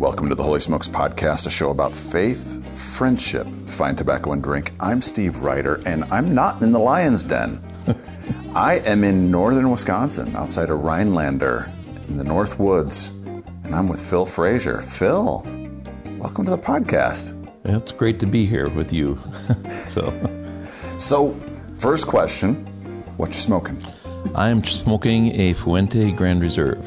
Welcome to the Holy Smokes Podcast, a show about faith, friendship, fine tobacco, and drink. I'm Steve Ryder, and I'm not in the lion's den. I am in northern Wisconsin, outside of Rhinelander, in the North Woods, and I'm with Phil Frazier. Phil, welcome to the podcast. It's great to be here with you. so, So, first question what you smoking? I am smoking a Fuente Grand Reserve.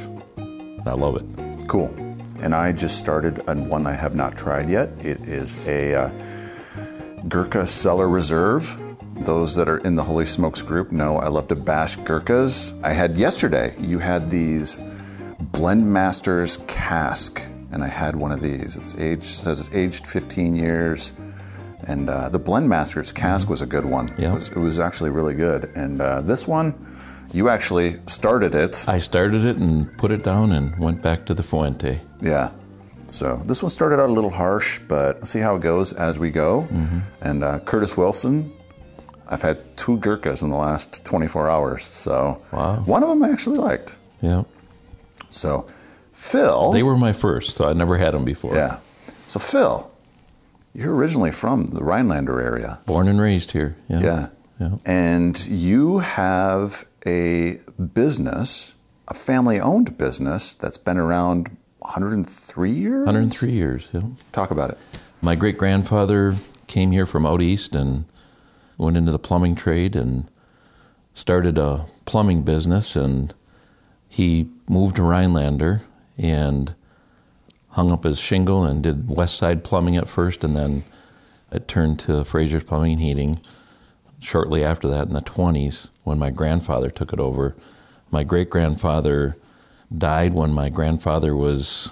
I love it. Cool. And I just started on one I have not tried yet. It is a uh, Gurkha Cellar Reserve. Those that are in the Holy Smokes group know I love to bash Gurkhas. I had yesterday, you had these Blend Masters cask, and I had one of these. It's aged, says it's aged 15 years. And uh, the Blend Masters cask was a good one. Yeah. It, was, it was actually really good. And uh, this one, you actually started it. I started it and put it down and went back to the Fuente. Yeah. So this one started out a little harsh, but see how it goes as we go. And uh, Curtis Wilson, I've had two Gurkhas in the last 24 hours. So Wow. one of them I actually liked. Yeah. So Phil, They were my first, so I never had them before. yeah. So Phil, you're originally from the Rhinelander area. Born and raised here. Yeah. Yeah. Yeah. And you have a business, a family owned business that's been around 103 years? 103 years. Yeah. Talk about it. My great grandfather came here from out east and went into the plumbing trade and started a plumbing business. And he moved to Rhinelander and hung up his shingle and did West Side Plumbing at first, and then it turned to Fraser's Plumbing and Heating. Shortly after that, in the 20s, when my grandfather took it over, my great grandfather died when my grandfather was,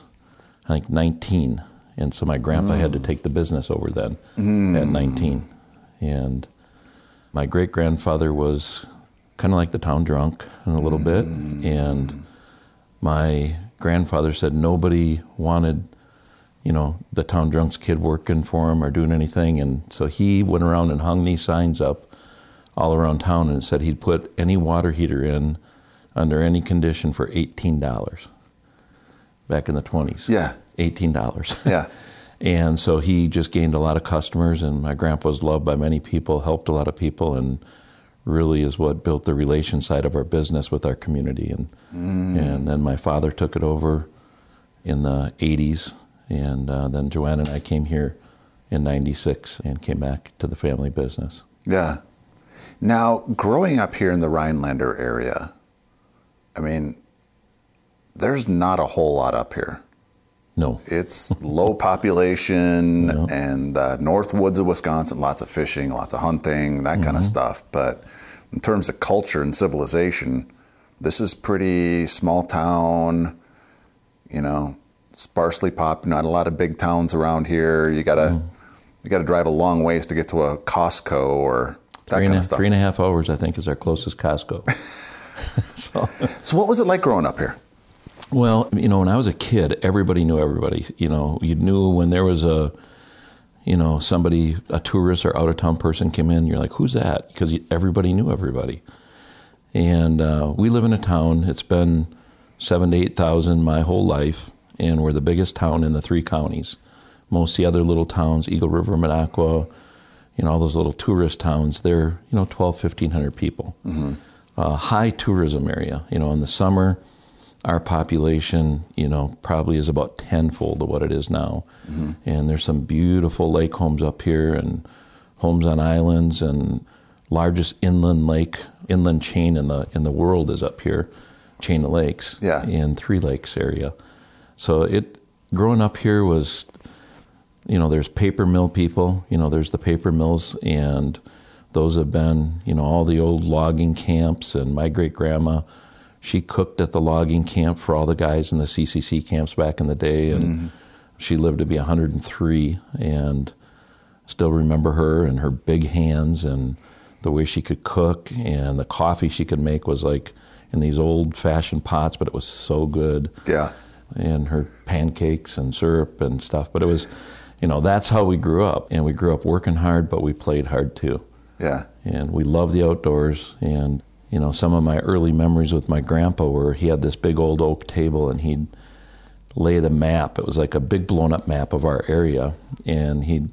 I think, 19. And so my grandpa had to mm. take the business over then mm. at 19. And my great grandfather was kind of like the town drunk in a little bit. Mm. And my grandfather said nobody wanted, you know, the town drunk's kid working for him or doing anything. And so he went around and hung these signs up all around town and said he'd put any water heater in under any condition for $18 back in the 20s. Yeah. $18. Yeah. And so he just gained a lot of customers, and my grandpa was loved by many people, helped a lot of people, and really is what built the relation side of our business with our community. And and then my father took it over in the 80s, and uh, then Joanne and I came here in 96 and came back to the family business. Yeah. Now, growing up here in the Rhinelander area, I mean, there's not a whole lot up here. No, It's low population and uh, north woods of Wisconsin, lots of fishing, lots of hunting, that kind of stuff. But in terms of culture and civilization, this is pretty small town, you know, sparsely pop, not a lot of big towns around here. You gotta you gotta drive a long ways to get to a Costco or that three and, kind a, of stuff. three and a half hours, I think, is our closest Costco. so. So what was it like growing up here? Well, you know, when I was a kid, everybody knew everybody. You know, you knew when there was a, you know, somebody, a tourist or out of town person came in, you're like, who's that? Because everybody knew everybody. And uh, we live in a town, it's been seven to 8,000 my whole life, and we're the biggest town in the three counties. Most of the other little towns, Eagle River, Minocqua, you know, all those little tourist towns, they're, you know, 12, 1,500 people. Uh, high tourism area. You know, in the summer, our population, you know, probably is about tenfold of what it is now. And there's some beautiful lake homes up here and homes on islands and largest inland lake, inland chain in the in the world is up here, chain of lakes. Yeah. In Three Lakes area. So it growing up here was you know, there's paper mill people, you know, there's the paper mills and those have been, you know, all the old logging camps and my great grandma she cooked at the logging camp for all the guys in the CCC camps back in the day, and mm-hmm. she lived to be 103. And still remember her and her big hands and the way she could cook and the coffee she could make was like in these old fashioned pots, but it was so good. Yeah. And her pancakes and syrup and stuff. But it was, you know, that's how we grew up. And we grew up working hard, but we played hard too. Yeah. And we loved the outdoors. And, you know, some of my early memories with my grandpa were he had this big old oak table and he'd lay the map. It was like a big blown up map of our area, and he'd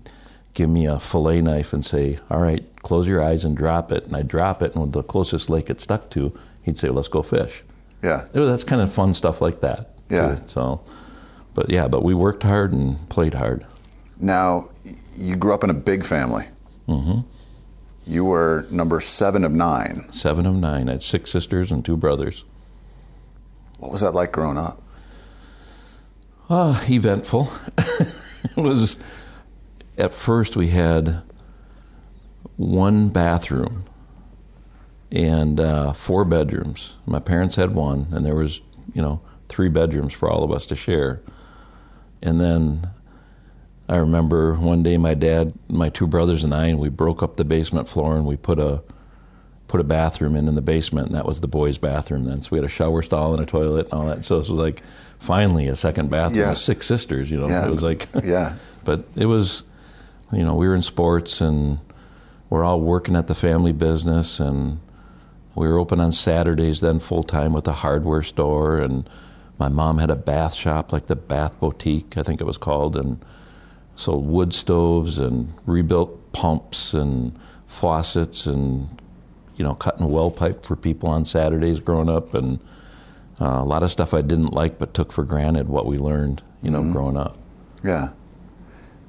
give me a fillet knife and say, "All right, close your eyes and drop it." And I'd drop it, and with the closest lake it stuck to, he'd say, "Let's go fish." Yeah. That's kind of fun stuff like that. Yeah. too. So, but yeah, but we worked hard and played hard. Now, you grew up in a big family. Mm-hmm. You were number seven of nine. Seven of nine. I had six sisters and two brothers. What was that like growing up? Uh, eventful. it was, at first, we had one bathroom and uh, four bedrooms. My parents had one, and there was, you know, three bedrooms for all of us to share. And then I remember one day my dad, my two brothers, and I, and we broke up the basement floor and we put a put a bathroom in in the basement, and that was the boys' bathroom then. So we had a shower stall and a toilet and all that. So this was like finally a second bathroom Yeah. with six sisters. You know, Yeah. it was like Yeah. but it was, you know, we were in sports and we're all working at the family business and we were open on Saturdays then full time with a hardware store and my mom had a bath shop like the Bath Boutique I think it was called and sold wood stoves and rebuilt pumps and faucets and you know cutting well pipe for people on Saturdays growing up and uh, a lot of stuff I didn't like but took for granted what we learned you know growing up. Yeah.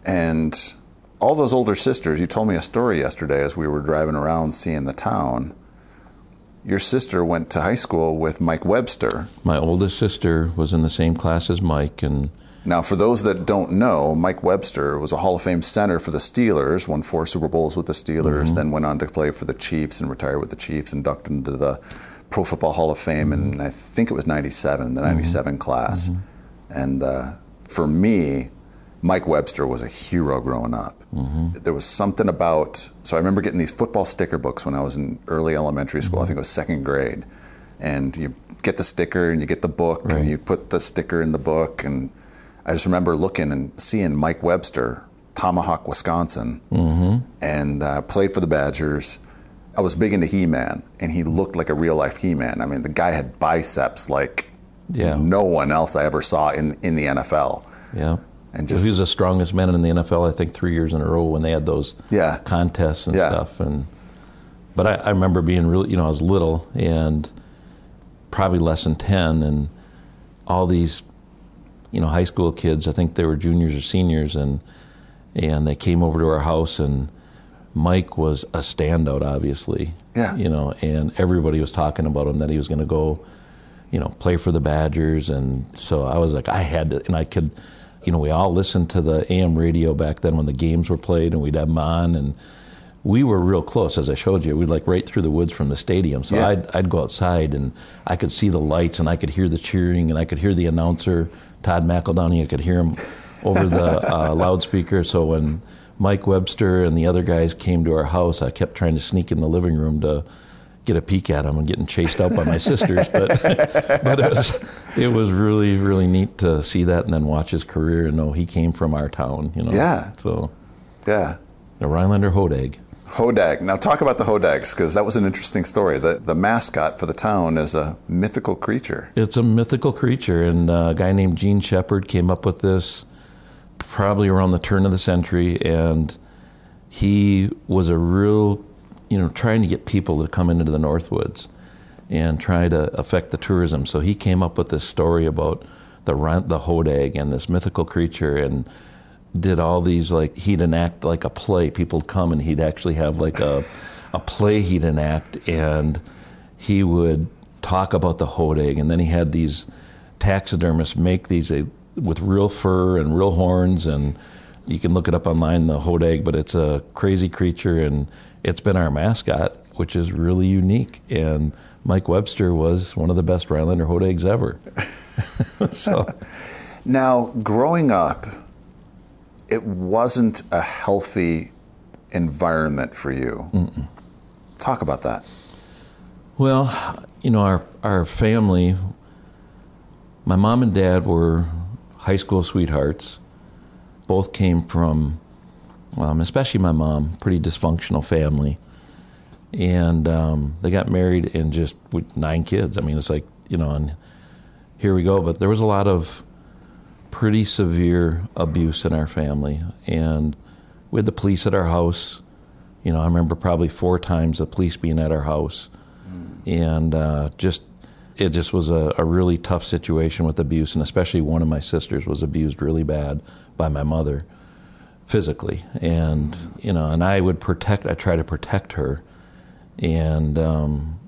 And all those older sisters, you told me a story yesterday as we were driving around seeing the town. Your sister went to high school with Mike Webster. My oldest sister was in the same class as Mike, and Now, for those that don't know, Mike Webster was a Hall of Fame center for the Steelers, won four Super Bowls with the Steelers, mm-hmm. then went on to play for the Chiefs and retired with the Chiefs, and inducted into the Pro Football Hall of Fame, and mm-hmm. I think it was 97, the 97 mm-hmm. class. And uh, for me, Mike Webster was a hero growing up. There was something about, so I remember getting these football sticker books when I was in early elementary school, I think it was second grade. And you get the sticker and you get the book Right. and you put the sticker in the book. And I just remember looking and seeing Mike Webster, Tomahawk, Wisconsin, and uh, played for the Badgers. I was big into He Man, and he looked like a real life He Man. I mean, the guy had biceps like Yeah. no one else I ever saw in, in the NFL. yeah, And he was the strongest man in the NFL. I think three years in a row when they had those Yeah. contests and Yeah. stuff. And but I, I remember being really, you know, I was little and probably less than ten, and all these, you know, high school kids. I think they were juniors or seniors, and and they came over to our house and. Mike was a standout, obviously. Yeah. You know, and everybody was talking about him that he was going to go you know, play for the Badgers. And so I was like, I had to, and I could, you know, we all listened to the AM radio back then when the games were played and we'd have them on. And we were real close, as I showed you. We'd like right through the woods from the stadium. So Yeah. I'd, I'd go outside and I could see the lights and I could hear the cheering and I could hear the announcer, Todd McEldowney. I could hear him over the uh, loudspeaker. So when Mike Webster and the other guys came to our house, I kept trying to sneak in the living room to get a peek at them and getting chased out by my sisters. But but it was it was really really neat to see that and then watch his career and know he came from our town. You know. Yeah. So Yeah. the Rhinelander Hodag. Hodag. Now, talk about the Hodags because that was an interesting story. The, the mascot for the town is a mythical creature. It's a mythical creature, and a guy named Gene Shepard came up with this probably around the turn of the century, and he was a real, you know, trying to get people to come into the Northwoods and try to affect the tourism. So he came up with this story about the the Hodag and this mythical creature, and did all these like he'd enact like a play. People'd come and he'd actually have like a a play he'd enact, and he would talk about the hodag, and then he had these taxidermists make these uh, with real fur and real horns, and you can look it up online, the hodag. But it's a crazy creature, and it's been our mascot, which is really unique. And Mike Webster was one of the best Rhinelander hodags ever. so. Now, growing up, it wasn't a healthy environment for you. Talk about that. Well, you know, our our family, my mom and dad were high school sweethearts. Both came from, um, especially my mom, pretty dysfunctional family, and um, they got married and just with nine kids. I mean, it's like you know, and here we go. But there was a lot of pretty severe abuse in our family. And we had the police at our house. You know, I remember probably four times the police being at our house. And uh, just, it just was a, a really tough situation with abuse. And especially one of my sisters was abused really bad by my mother physically. And, you know, and I would protect, I try to protect her. And um,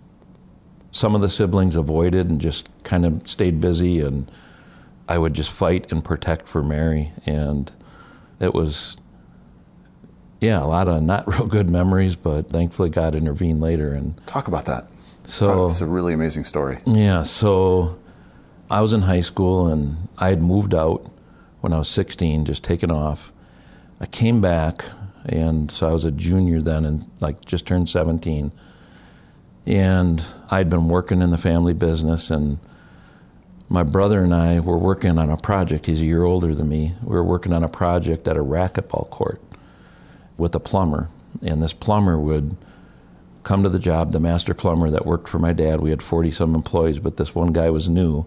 some of the siblings avoided and just kind of stayed busy. And I would just fight and protect for Mary. And it was, yeah, a lot of not real good memories, but thankfully God intervened later. And Talk about that. so it's a really amazing story. yeah, so I was in high school and I had moved out when I was 16, just taken off. I came back, and so I was a junior then and like just turned 17. And I'd been working in the family business, and my brother and I were working on a project. He's a year older than me. We were working on a project at a racquetball court with a plumber, and this plumber would come to the job, the master plumber that worked for my dad. We had 40 some employees, but this one guy was new.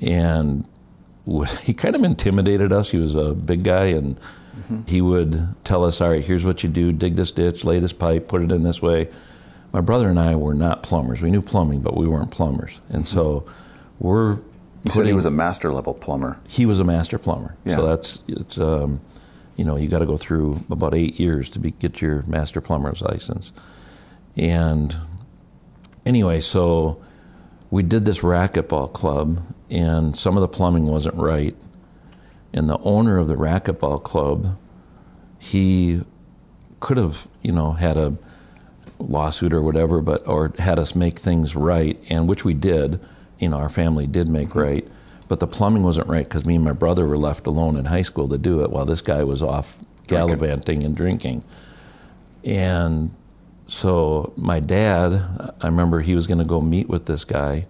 And he kind of intimidated us. He was a big guy, and mm-hmm. he would tell us, All right, here's what you do dig this ditch, lay this pipe, put it in this way. My brother and I were not plumbers. We knew plumbing, but we weren't plumbers. And mm-hmm. so we're. You said he was a master level plumber. he was a master plumber. Yeah. So that's it's um, you know you got to go through about eight years to be, get your master plumber's license. And anyway, so we did this racquetball club, and some of the plumbing wasn't right. And the owner of the racquetball club, he could have you know had a lawsuit or whatever, but or had us make things right, and which we did. You know, our family did make mm-hmm. right, but the plumbing wasn't right because me and my brother were left alone in high school to do it while this guy was off gallivanting and drinking. And so my dad, I remember he was going to go meet with this guy,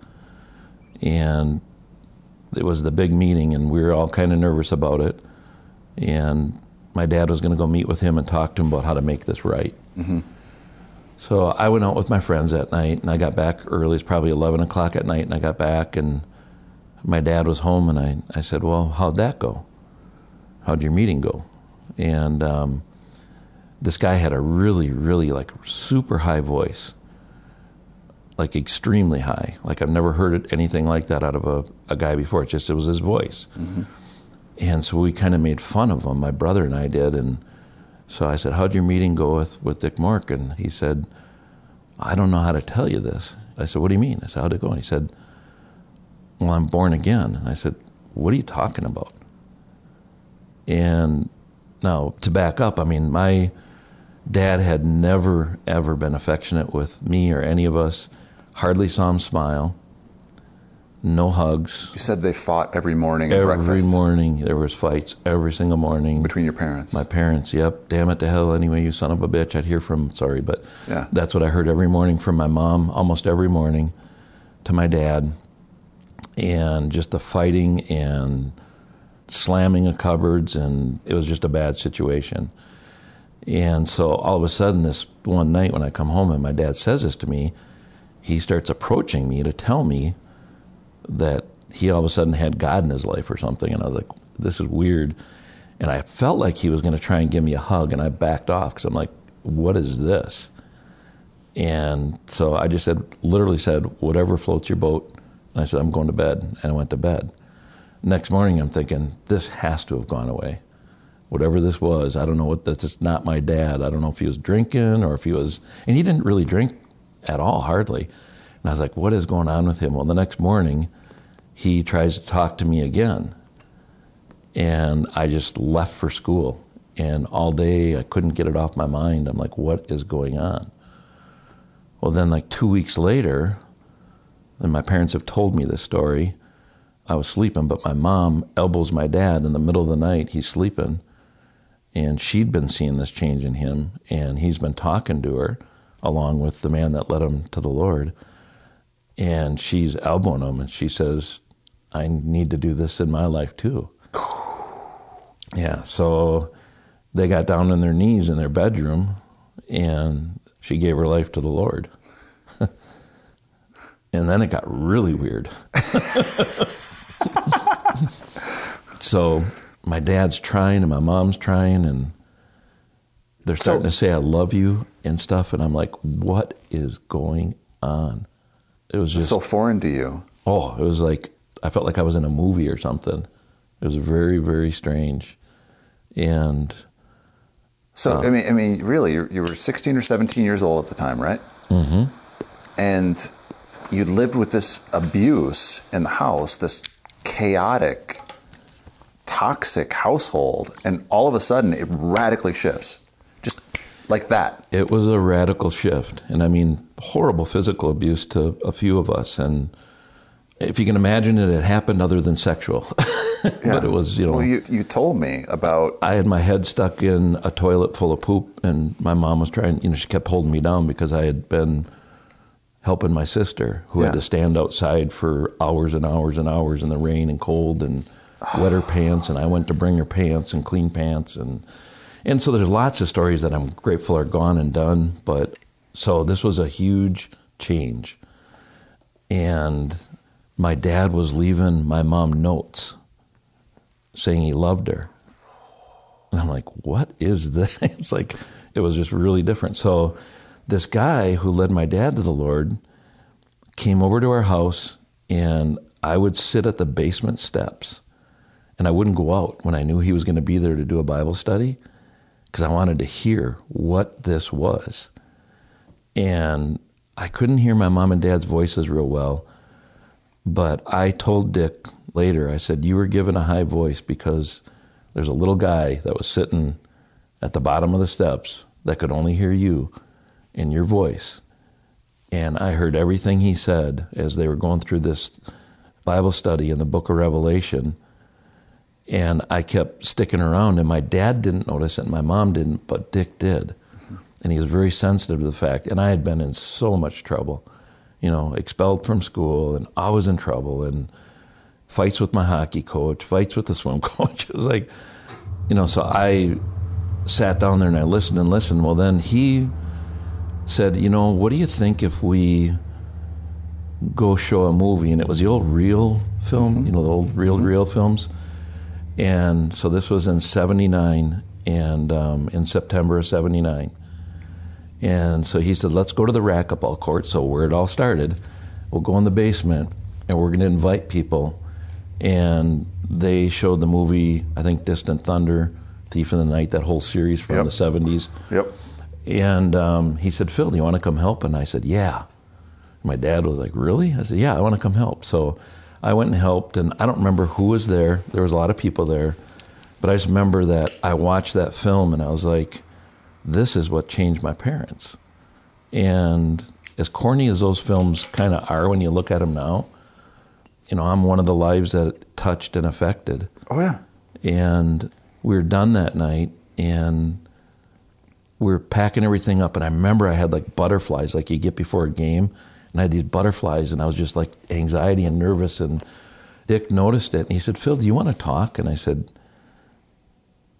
and it was the big meeting, and we were all kind of nervous about it. And my dad was going to go meet with him and talk to him about how to make this right. Mm-hmm. So I went out with my friends that night, and I got back early. It's probably 11 o'clock at night, and I got back, and my dad was home, and I, I said, Well, how'd that go? How'd your meeting go? And um, this guy had a really, really like super high voice, like extremely high. Like I've never heard anything like that out of a, a guy before. It just, it was his voice. And so we kind of made fun of him, my brother and I did, and so I said, How'd your meeting go with, with Dick Mark? And he said, I don't know how to tell you this. I said, What do you mean? I said, How'd it go? And he said, Well, I'm born again. And I said, What are you talking about? And now, to back up, I mean, my dad had never, ever been affectionate with me or any of us, hardly saw him smile, no hugs. You said they fought every morning at Every breakfast morning, there was fights every single morning. between your parents. My parents, yep, damn it to hell anyway, you son of a bitch. I'd hear from, sorry, but Yeah. that's what I heard every morning from my mom, almost every morning, to my dad. And just the fighting and slamming of cupboards, and it was just a bad situation. And so all of a sudden, this one night when I come home and my dad says this to me, he starts approaching me to tell me that he all of a sudden had God in his life or something. And I was like, this is weird. And I felt like he was going to try and give me a hug, and I backed off because I'm like, what is this? And so I just said, literally said, whatever floats your boat. And I said, I'm going to bed. And I went to bed. Next morning, I'm thinking, this has to have gone away. Whatever this was, I don't know what this is not my dad. I don't know if he was drinking or if he was, and he didn't really drink at all, hardly. And I was like, what is going on with him? Well, the next morning, he tries to talk to me again. And I just left for school. And all day, I couldn't get it off my mind. I'm like, what is going on? Well, then, like two weeks later, and my parents have told me this story. I was sleeping, but my mom elbows my dad in the middle of the night. He's sleeping. And she'd been seeing this change in him. And he's been talking to her, along with the man that led him to the Lord. And she's elbowing him. And she says, I need to do this in my life too. Yeah. So they got down on their knees in their bedroom. And she gave her life to the Lord. and then it got really weird. so my dad's trying and my mom's trying and they're So- starting to say I love you and stuff and I'm like, what is going on? It was just So foreign to you. oh, it was like I felt like I was in a movie or something. It was very, very strange. And So I mean, I mean, really, you you were 16 or 17 years old at the time, right? Mm-hmm. And you lived with this abuse in the house, this chaotic, toxic household, and all of a sudden it radically shifts, just like that. it was a radical shift. And I mean, horrible physical abuse to a few of us. And if you can imagine it, it happened other than sexual. but it was, you know, Well, you you told me about I had my head stuck in a toilet full of poop, and my mom was trying. You know, she kept holding me down because I had been helping my sister, who Yeah. had to stand outside for hours and hours and hours in the rain and cold and wet her pants, and I went to bring her pants and clean pants, and and so there's lots of stories that I'm grateful are gone and done. But so this was a huge change, and my dad was leaving my mom notes saying he loved her. And I'm like, what is this? It's like, it was just really different. So, this guy who led my dad to the Lord came over to our house, and I would sit at the basement steps and I wouldn't go out when I knew he was going to be there to do a Bible study because I wanted to hear what this was. And I couldn't hear my mom and dad's voices real well. But I told Dick later, I said, You were given a high voice because there's a little guy that was sitting at the bottom of the steps that could only hear you and your voice. And I heard everything he said as they were going through this Bible study in the book of Revelation. And I kept sticking around, and my dad didn't notice it, and my mom didn't, but Dick did. And he was very sensitive to the fact. And I had been in so much trouble, you know, expelled from school, and I was in trouble, and fights with my hockey coach, fights with the swim coach. It was like, you know, so I sat down there and I listened and listened. Well, then he said, you know, what do you think if we go show a movie? And it was the old reel film, you know, the old reel reel films. And so this was in 79 and um, in September of 79. And so he said, let's go to the racquetball court. So where it all started, we'll go in the basement and we're going to invite people. And they showed the movie, I think, Distant Thunder, Thief in the Night, that whole series from Yep. the 70s. yep. And um, he said, Phil, do you want to come help? And I said, yeah. My dad was like, really? I said, yeah, I want to come help. So I went and helped, and I don't remember who was there. There was a lot of people there. But I just remember that I watched that film and I was like, this is what changed my parents. And as corny as those films kind of are when you look at them now, you know, I'm one of the lives that touched and affected. Oh yeah. And we were done that night and we were packing everything up. And I remember I had like butterflies, like you get before a game. And I had these butterflies and I was just like anxiety and nervous. And Dick noticed it and he said, Phil, do you want to talk? And I said,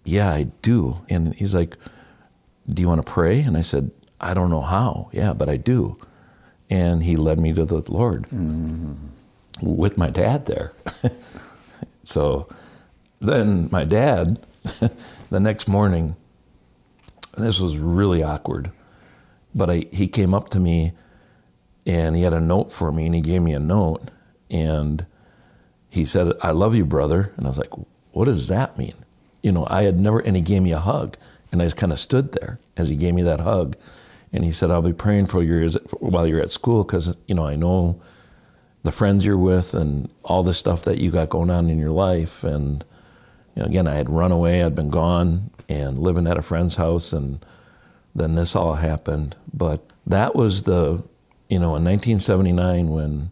Yeah, I do. And he's like, Do you want to pray? And I said, I don't know how. Yeah, but I do. And he led me to the Lord with my dad there. so then my dad, the next morning, this was really awkward, but I, he came up to me and he had a note for me and he gave me a note and he said, I love you, brother. And I was like, what does that mean? You know, I had never, and he gave me a hug and I just kind of stood there as he gave me that hug. And he said, I'll be praying for you while you're at school because, you know, I know the friends you're with and all the stuff that you got going on in your life. And you know, again, I had run away, I'd been gone and living at a friend's house, and then this all happened. But that was the, you know, in 1979 when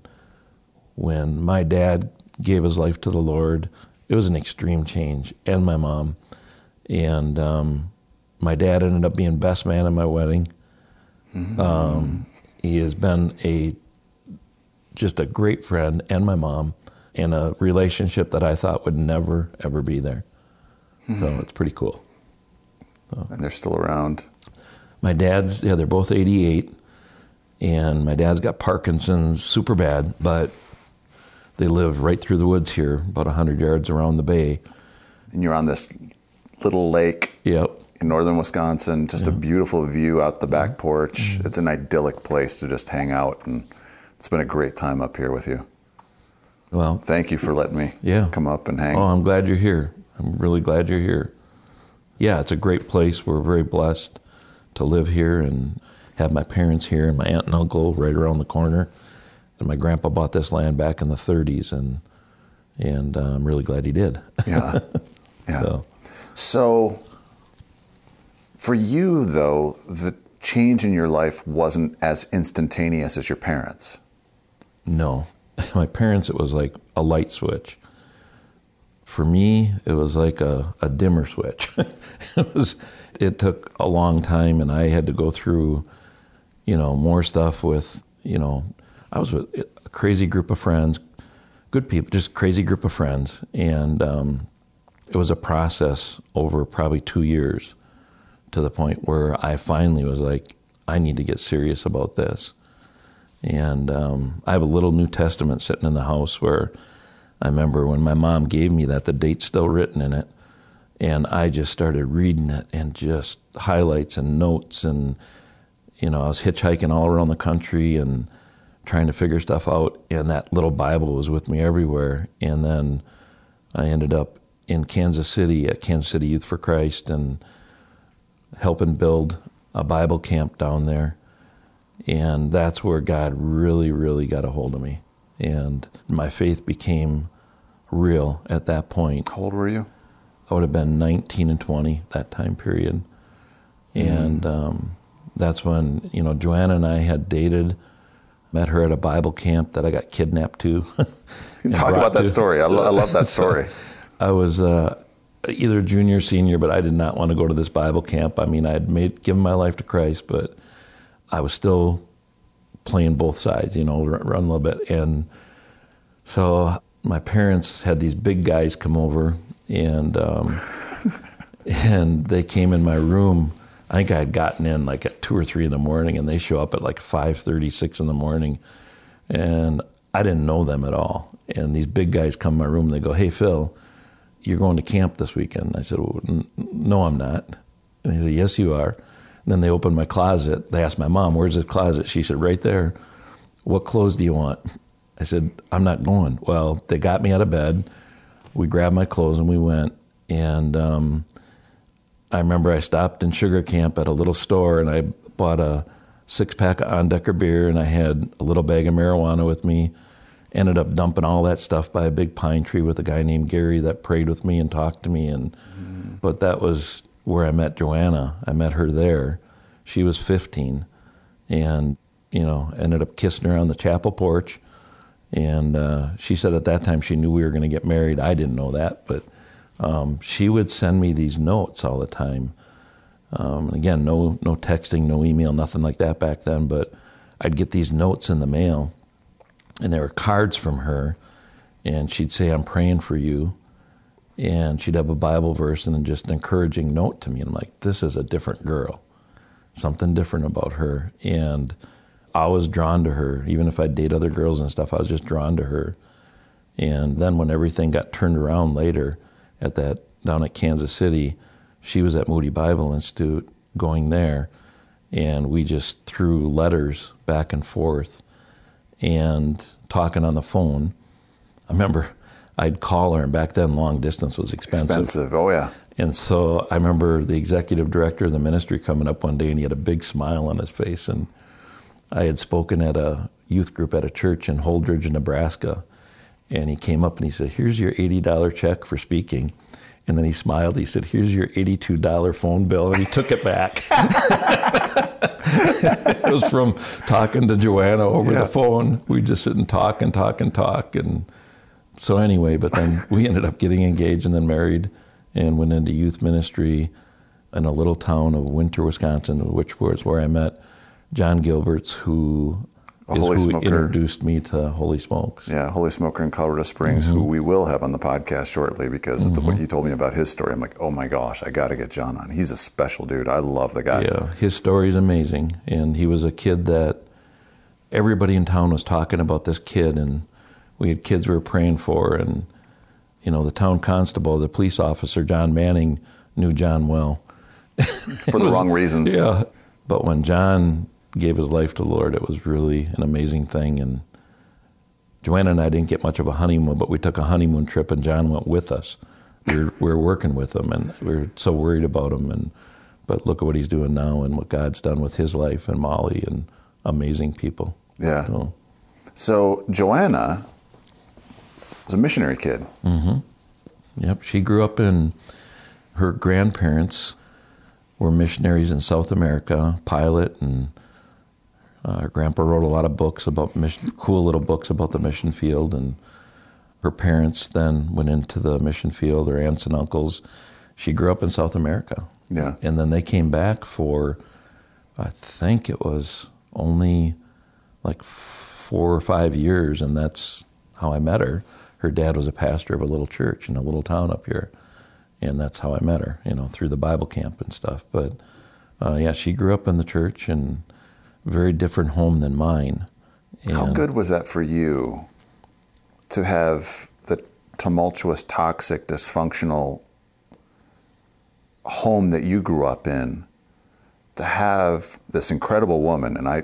when my dad gave his life to the Lord, it was an extreme change, and my mom, and um, my dad ended up being best man at my wedding. Um, he has been a just a great friend and my mom in a relationship that I thought would never ever be there. So it's pretty cool. And they're still around. My dad's yeah, they're both 88 and my dad's got Parkinson's super bad, but they live right through the woods here, about 100 yards around the bay. And you're on this little lake Yep. In northern Wisconsin, just a beautiful view out the back porch. Mm-hmm. It's an idyllic place to just hang out, and it's been a great time up here with you. Well, Thank you for letting me Yeah. come up and hang. Oh, I'm glad you're here. I'm really glad you're here. Yeah, it's a great place. We're very blessed to live here and have my parents here and my aunt and uncle right around the corner. And my grandpa bought this land back in the 30s, and and uh, I'm really glad he did. Yeah. Yeah. So, So, for you, though, the change in your life wasn't as instantaneous as your parents. no, my parents, it was like a light switch. For me, it was like a, a dimmer switch. it was. It took a long time, and I had to go through, you know, more stuff with, you know, I was with a crazy group of friends, good people, just crazy group of friends, and um, it was a process over probably two years, to the point where I finally was like, I need to get serious about this. And um, I have a little New Testament sitting in the house where I remember when my mom gave me that, the date's still written in it. And I just started reading it and just highlights and notes. And, you know, I was hitchhiking all around the country and trying to figure stuff out. And that little Bible was with me everywhere. And then I ended up in Kansas City at Kansas City Youth for Christ and helping build a Bible camp down there. And that's where God really, really got a hold of me. And my faith became real at that point. How old were you? I would have been 19 and 20 that time period. And um, that's when, you know, Joanna and I had dated, met her at a Bible camp that I got kidnapped to. Talk about that to- story. I, lo- I love that story. I was uh, either junior or senior, but I did not want to go to this Bible camp. I mean, I had made given my life to Christ, but I was still playing both sides, you know, run, run a little bit. And so my parents had these big guys come over, and um, and they came in my room. I think I had gotten in like at two or three in the morning, and they show up at like five thirty, six in the morning, and I didn't know them at all. And these big guys come in my room. and They go, "Hey, Phil, you're going to camp this weekend?" I said, well, n- "No, I'm not." And he said, "Yes, you are." And then they opened my closet. They asked my mom, "Where's the closet?" She said, "Right there." What clothes do you want? I said, "I'm not going." Well, they got me out of bed. We grabbed my clothes and we went. And um, I remember I stopped in Sugar Camp at a little store and I bought a six pack of Andeker beer and I had a little bag of marijuana with me. Ended up dumping all that stuff by a big pine tree with a guy named Gary that prayed with me and talked to me. And but that was where I met Joanna. I met her there. She was 15, and you know ended up kissing her on the chapel porch. And uh, she said at that time she knew we were going to get married. I didn't know that, but um, she would send me these notes all the time. Um, again, no no texting, no email, nothing like that back then. But I'd get these notes in the mail, and there were cards from her, and she'd say, "I'm praying for you," and she'd have a Bible verse and just an encouraging note to me. And I'm like, "This is a different girl, something different about her." And I was drawn to her, even if I date other girls and stuff. I was just drawn to her. And then when everything got turned around later, at that down at Kansas City, she was at Moody Bible Institute going there, and we just threw letters back and forth and talking on the phone. I remember I'd call her, and back then long distance was expensive. Expensive. Oh, yeah. And so I remember the executive director of the ministry coming up one day, and he had a big smile on his face. And I had spoken at a youth group at a church in Holdrege, Nebraska. And he came up and he said, Here's your $80 check for speaking. And then he smiled. He said, Here's your $82 phone bill. And he took it back. it was from talking to Joanna over Yeah. the phone. We just sit and talk and talk and talk. And so, anyway, but then we ended up getting engaged and then married and went into youth ministry in a little town of Winter, Wisconsin, which was where I met John Gilberts, who is Holy who Smoker. introduced me to Holy Smokes. Yeah, Holy Smoker in Colorado Springs, Mm-hmm. who we will have on the podcast shortly because of the, what you told me about his story. I'm like, oh my gosh, I got to get John on. He's a special dude. I love the guy. Yeah, his story is amazing. And he was a kid that everybody in town was talking about this kid. And we had kids we were praying for, and you know, the town constable, the police officer, John Manning, knew John well. For the was, wrong reasons. Yeah. But when John gave his life to the Lord, it was really an amazing thing. And Joanna and I didn't get much of a honeymoon, but we took a honeymoon trip, and John went with us. We were, we were working with him, and we were so worried about him. And but look at what he's doing now, and what God's done with his life and Molly, and amazing people. Yeah. So, so Joanna was a missionary kid. Mm-hmm. Yep. She grew up in her grandparents were missionaries in South America, pilot, and uh, her grandpa wrote a lot of books about mission, cool little books about the mission field. And her parents then went into the mission field, her aunts and uncles. She grew up in South America. Yeah. And then they came back for, I think it was only like four or five years, and that's how I met her her dad was a pastor of a little church in a little town up here, and that's how I met her. You know, through the Bible camp and stuff. But uh, yeah, she grew up in the church and very different home than mine. And how good was that for you to have the tumultuous, toxic, dysfunctional home that you grew up in? To have this incredible woman, and I,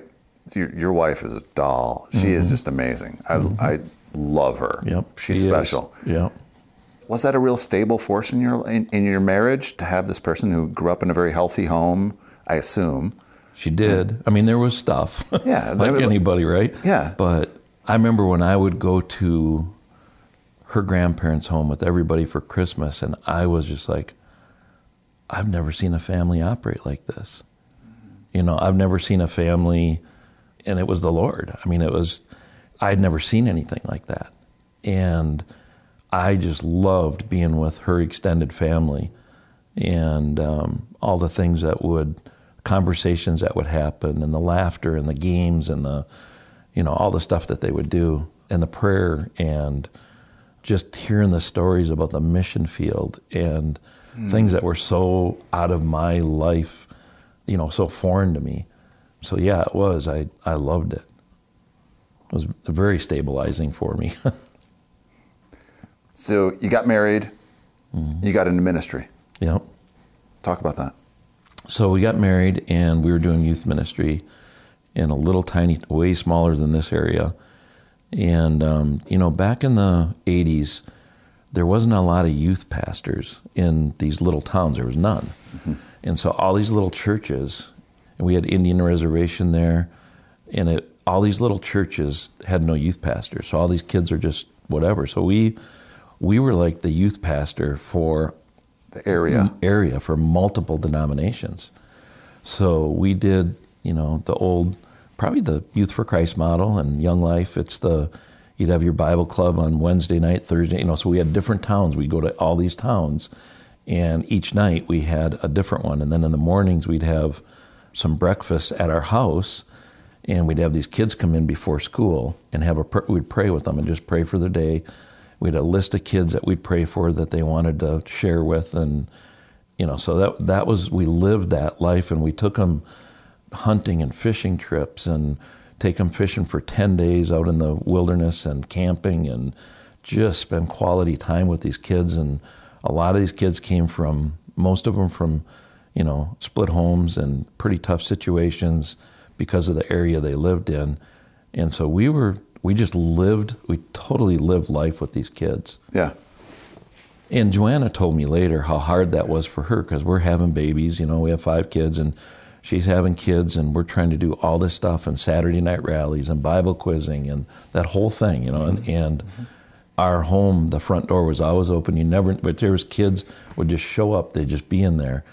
your, your wife is a doll. She mm-hmm. is just amazing. I, mm-hmm. I love her. Yep, she's she special. Is. Yep. Was that a real stable force in your in, in, your marriage to have this person who grew up in a very healthy home? I assume she did. I mean, there was stuff. Yeah, like anybody, right? Yeah. But I remember when I would go to her grandparents' home with everybody for Christmas, and I was just like, I've never seen a family operate like this. You know, I've never seen a family, and it was the Lord. I mean, it was I'd never seen anything like that. And I just loved being with her extended family and um, all the things that would, conversations that would happen, and the laughter and the games and the, you know, all the stuff that they would do, and the prayer, and just hearing the stories about the mission field and mm. things that were so out of my life, you know, so foreign to me. So yeah, it was. I, I loved it It was very stabilizing for me. so you got married, mm-hmm. you got into ministry. Yep. Talk about that. So we got married and we were doing youth ministry in a little tiny, way smaller than this area. And, um, you know, back in the 80s, there wasn't a lot of youth pastors in these little towns. There was none. Mm-hmm. And so all these little churches, and we had Indian reservation there, and it all these little churches had no youth pastor, so all these kids are just whatever. So we we were like the youth pastor for the area mm-hmm. area for multiple denominations. So we did, you know, the old probably the Youth for Christ model and Young Life. It's the you'd have your Bible club on Wednesday night, Thursday, you know, so we had different towns. We'd go to all these towns and each night we had a different one. And then in the mornings we'd have some breakfast at our house and we'd have these kids come in before school and have a we'd pray with them and just pray for their day. We had a list of kids that we'd pray for that they wanted to share with, and you know, so that that was we lived that life, and we took them hunting and fishing trips, and take them fishing for ten days out in the wilderness and camping, and just spend quality time with these kids. And a lot of these kids came from most of them from you know split homes and pretty tough situations because of the area they lived in. And so we were, we just lived, we totally lived life with these kids. Yeah. And Joanna told me later how hard that was for her because we're having babies, you know, we have five kids and she's having kids and we're trying to do all this stuff and Saturday night rallies and Bible quizzing and that whole thing, you know, and, and mm-hmm. our home, the front door was always open. You never, but there was kids would just show up, they'd just be in there.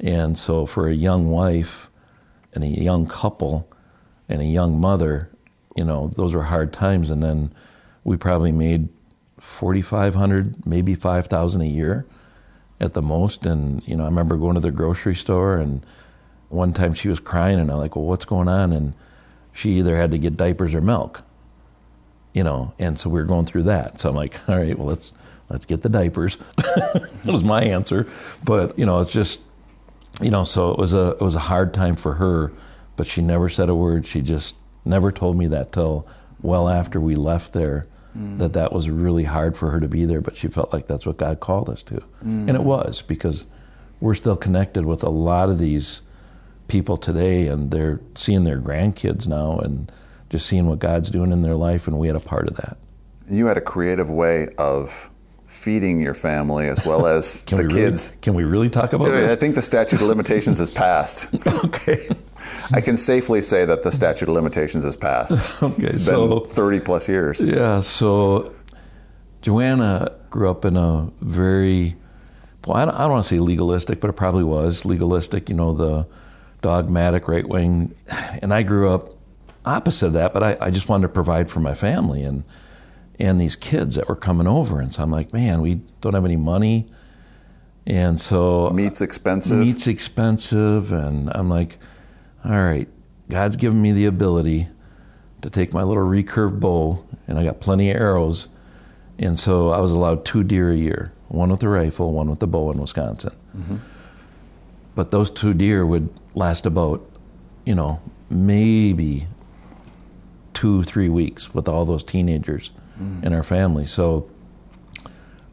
And so for a young wife, and a young couple and a young mother, you know, those were hard times. And then we probably made 4,500, maybe 5,000 a year at the most. And, you know, I remember going to the grocery store and one time she was crying and I'm like, well, what's going on? And she either had to get diapers or milk, you know, and so we were going through that. So I'm like, all right, well, let's, let's get the diapers. that was my answer. But, you know, it's just, you know, so it was a it was a hard time for her, but she never said a word. She just never told me that till well after we left there. Mm. that that was really hard for her to be there, but she felt like that's what God called us to. Mm. And it was because we're still connected with a lot of these people today and they're seeing their grandkids now and just seeing what God's doing in their life and we had a part of that. You had a creative way of feeding your family as well as the we kids. really can we really talk about I this? I think the statute of limitations is passed. okay. I can safely say that the statute of limitations has passed. Okay, It's so- been 30 plus years. Yeah, so Joanna grew up in a very, well, I don't, I don't want to say legalistic, but it probably was legalistic, you know, the dogmatic right wing. And I grew up opposite of that, but I, I just wanted to provide for my family and, and these kids that were coming over. And so I'm like, man, we don't have any money. And so Meat's expensive. meat's expensive and i'm like all right god's given me the ability to take my little recurve bow and i got plenty of arrows and so i was allowed two deer a year one with the rifle one with the bow in wisconsin. But those two deer would last about you know maybe two three weeks with all those teenagers in our family. So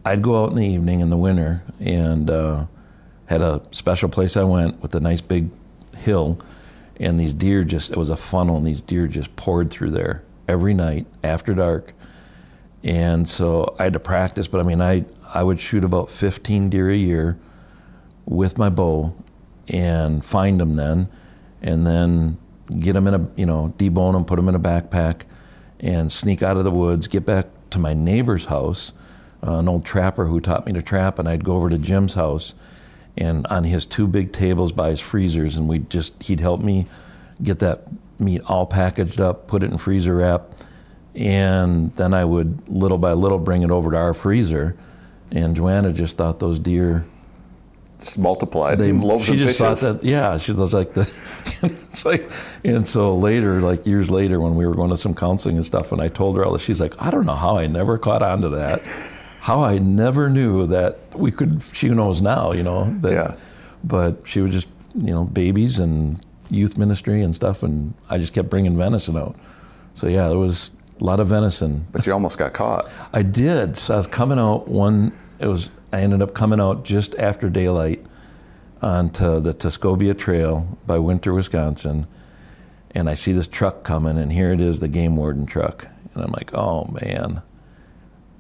I'd go out in the evening in the winter and uh, had a special place I went with a nice big hill, and these deer just it was a funnel, and these deer just poured through there every night after dark, and so I had to practice. But I mean, I I would shoot about 15 deer a year with my bow, and find them then, and then get them in a you know debone them, put them in a backpack, and sneak out of the woods, get back to my neighbor's house uh, an old trapper who taught me to trap, and I'd go over to Jim's house, and on his two big tables by his freezers, and we just he'd help me get that meat all packaged up, put it in freezer wrap, and then I would little by little bring it over to our freezer, and Joanna just thought those deer Just multiplied. they, she just thought that yeah she was like the it's like and so later like years later when we were going to some counseling and stuff and i told her all this she's like i don't know how i never caught on to that how i never knew that we could she knows now you know that Yeah. but she was just you know babies and youth ministry and stuff and i just kept bringing venison out so yeah there was a lot of venison But you almost got caught. I did. So I was coming out one. It was. I ended up coming out just after daylight onto the Tuscobia Trail by Winter, Wisconsin, and I see this truck coming, and here it is, the game warden truck, and I'm like, oh man.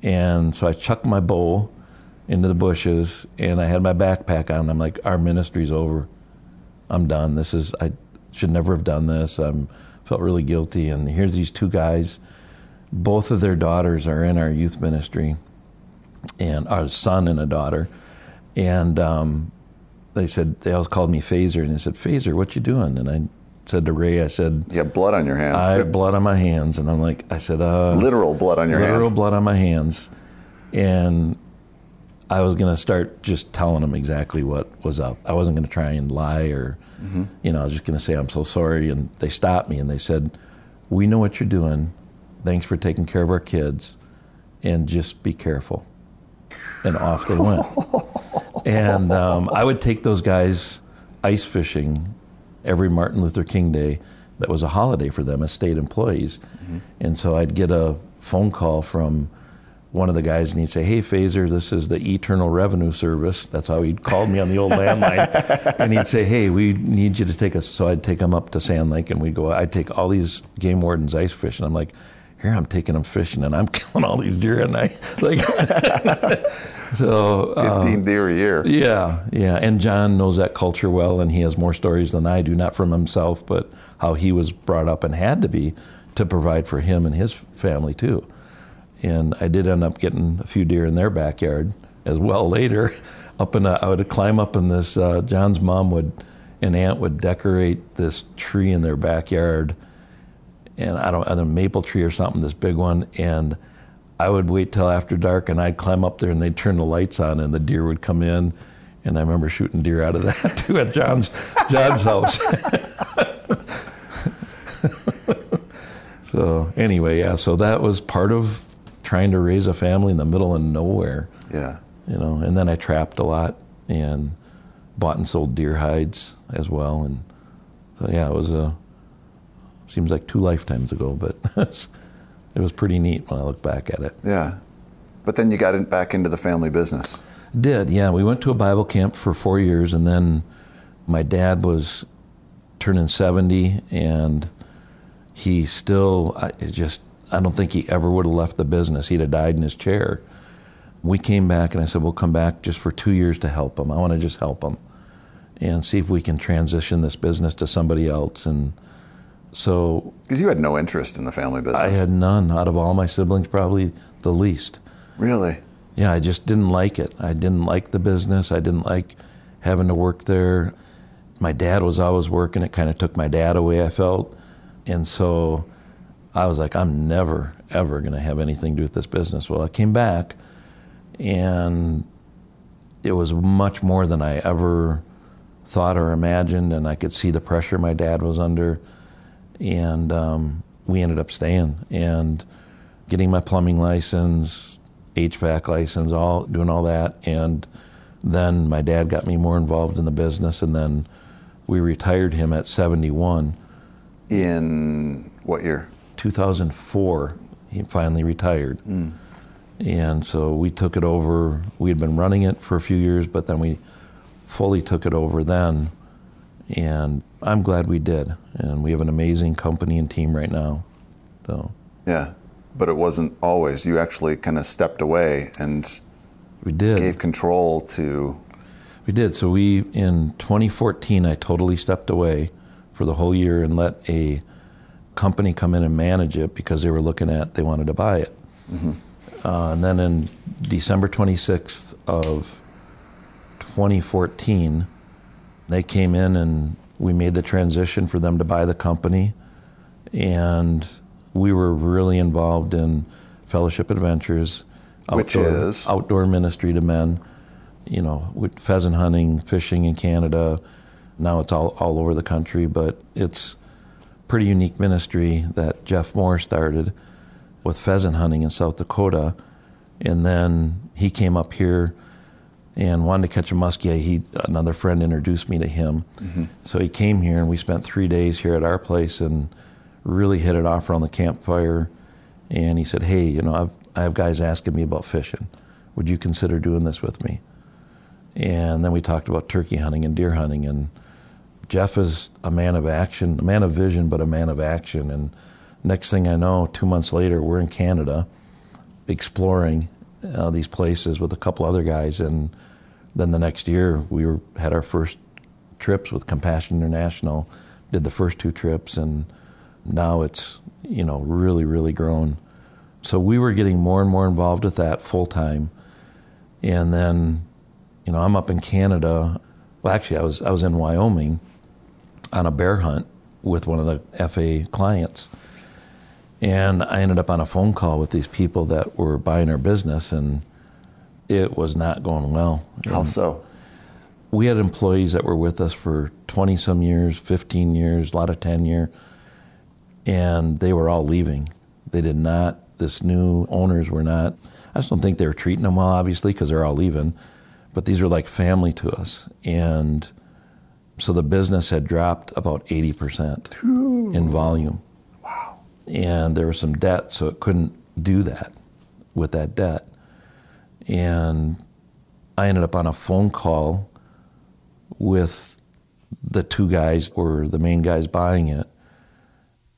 And so I chucked my bow into the bushes, and I had my backpack on. I'm like, our ministry's over. I'm done. This is. I should never have done this. I'm felt really guilty, and here's these two guys both of their daughters are in our youth ministry, and our son and a daughter, and um, they said they always called me Phaser, and they said, "Phaser, what you doing?" And I said to Ray, I said, You have blood on your hands. "I have blood on my hands," and I'm like, I said, uh, Literal blood on your literal hands. Literal blood on my hands, and I was going to start just telling them exactly what was up. I wasn't going to try and lie or, you know, I was just going to say I'm so sorry. And they stopped me and they said, "We know what you're doing. Thanks for taking care of our kids, and just be careful." And off they went. and um, I would take those guys ice fishing every Martin Luther King Day. That was a holiday for them as state employees. Mm-hmm. And so I'd get a phone call from one of the guys and he'd say, Hey, Phaser, this is the Eternal Revenue Service. That's how he'd called me on the old landline. and he'd say, Hey, we need you to take us. So I'd take him up to Sand Lake and we'd go, I'd take all these game wardens ice fishing. I'm like, Here I'm taking them fishing and I'm killing all these deer at night. Like, so. uh, 15 deer a year. yeah, yeah. And John knows that culture well, and he has more stories than I do, not from himself, but how he was brought up and had to be to provide for him and his family too. And I did end up getting a few deer in their backyard as well later. Up in a, I would climb up in this. Uh, John's mom would, and aunt would decorate this tree in their backyard, and I don't, either maple tree or something, this big one, and. I would wait till after dark and I'd climb up there and they'd turn the lights on and the deer would come in. And I remember shooting deer out of that too at John's John's house. so anyway, yeah, so that was part of trying to raise a family in the middle of nowhere, Yeah. you know. And then I trapped a lot and bought and sold deer hides as well. And so yeah, it was a seems like two lifetimes ago, but It was pretty neat when I look back at it. Yeah. But then you got in, back into the family business. Did, yeah. We went to a Bible camp for four years, and then my dad was turning 70, and he still, I just, I don't think he ever would have left the business. He'd have died in his chair. We came back, and I said, We'll come back just for two years to help him. I want to just help him and see if we can transition this business to somebody else. And so Because you had no interest in the family business. I had none out of all my siblings, probably the least. Really? Yeah, I just didn't like it. I didn't like the business. I didn't like having to work there. My dad was always working. It kind of took my dad away, I felt. And so I was like, I'm never, ever going to have anything to do with this business. Well, I came back and it was much more than I ever thought or imagined. And I could see the pressure my dad was under. And um, we ended up staying and getting my plumbing license, HVAC license, all doing all that, and then my dad got me more involved in the business, and then we retired him at 71. In what year? 2004, he finally retired, and so we took it over. We had been running it for a few years, but then we fully took it over then, and I'm glad we did. And we have an amazing company and team right now. So Yeah. But it wasn't always. You actually kind of stepped away and we did. gave control to. We did. So we in 2014, I totally stepped away for the whole year and let a company come in and manage it because they were looking at they wanted to buy it. Uh, and then in December 26th of 2014, they came in and we made the transition for them to buy the company, and we were really involved in Fellowship Adventures, Which outdoor- is? outdoor ministry to men you know, with pheasant hunting, fishing in Canada. Now it's all, all over the country, but it's pretty unique ministry that Jeff Moore started with pheasant hunting in South Dakota. And then he came up here and wanted to catch a muskie. He another friend introduced me to him. Mm-hmm. So he came here and we spent three days here at our place and really hit it off around the campfire. And he said, "Hey, you know, I've, I have guys asking me about fishing. Would you consider doing this with me?" And then we talked about turkey hunting and deer hunting. And Jeff is a man of action, a man of vision, but a man of action. And next thing I know, two months later, we're in Canada exploring uh, these places with a couple other guys. And then the next year, we were, had our first trips with Compassion International, did the first two trips, and now it's, you know, really, really grown. So we were getting more and more involved with that full time. And then you know, I'm up in Canada. Well, actually, I was I was in Wyoming on a bear hunt with one of the FA clients, and I ended up on a phone call with these people that were buying our business, and it was not going well. How And so? we had employees that were with us for 20 some years, 15 years, a lot of tenure, and they were all leaving. They did not, this new owners were not, I just don't think they were treating them well, obviously, because they're all leaving, but these were like family to us. And so the business had dropped about 80% in volume. And there was some debt, so it couldn't do that with that debt. And I ended up on a phone call with the two guys were the main guys buying it.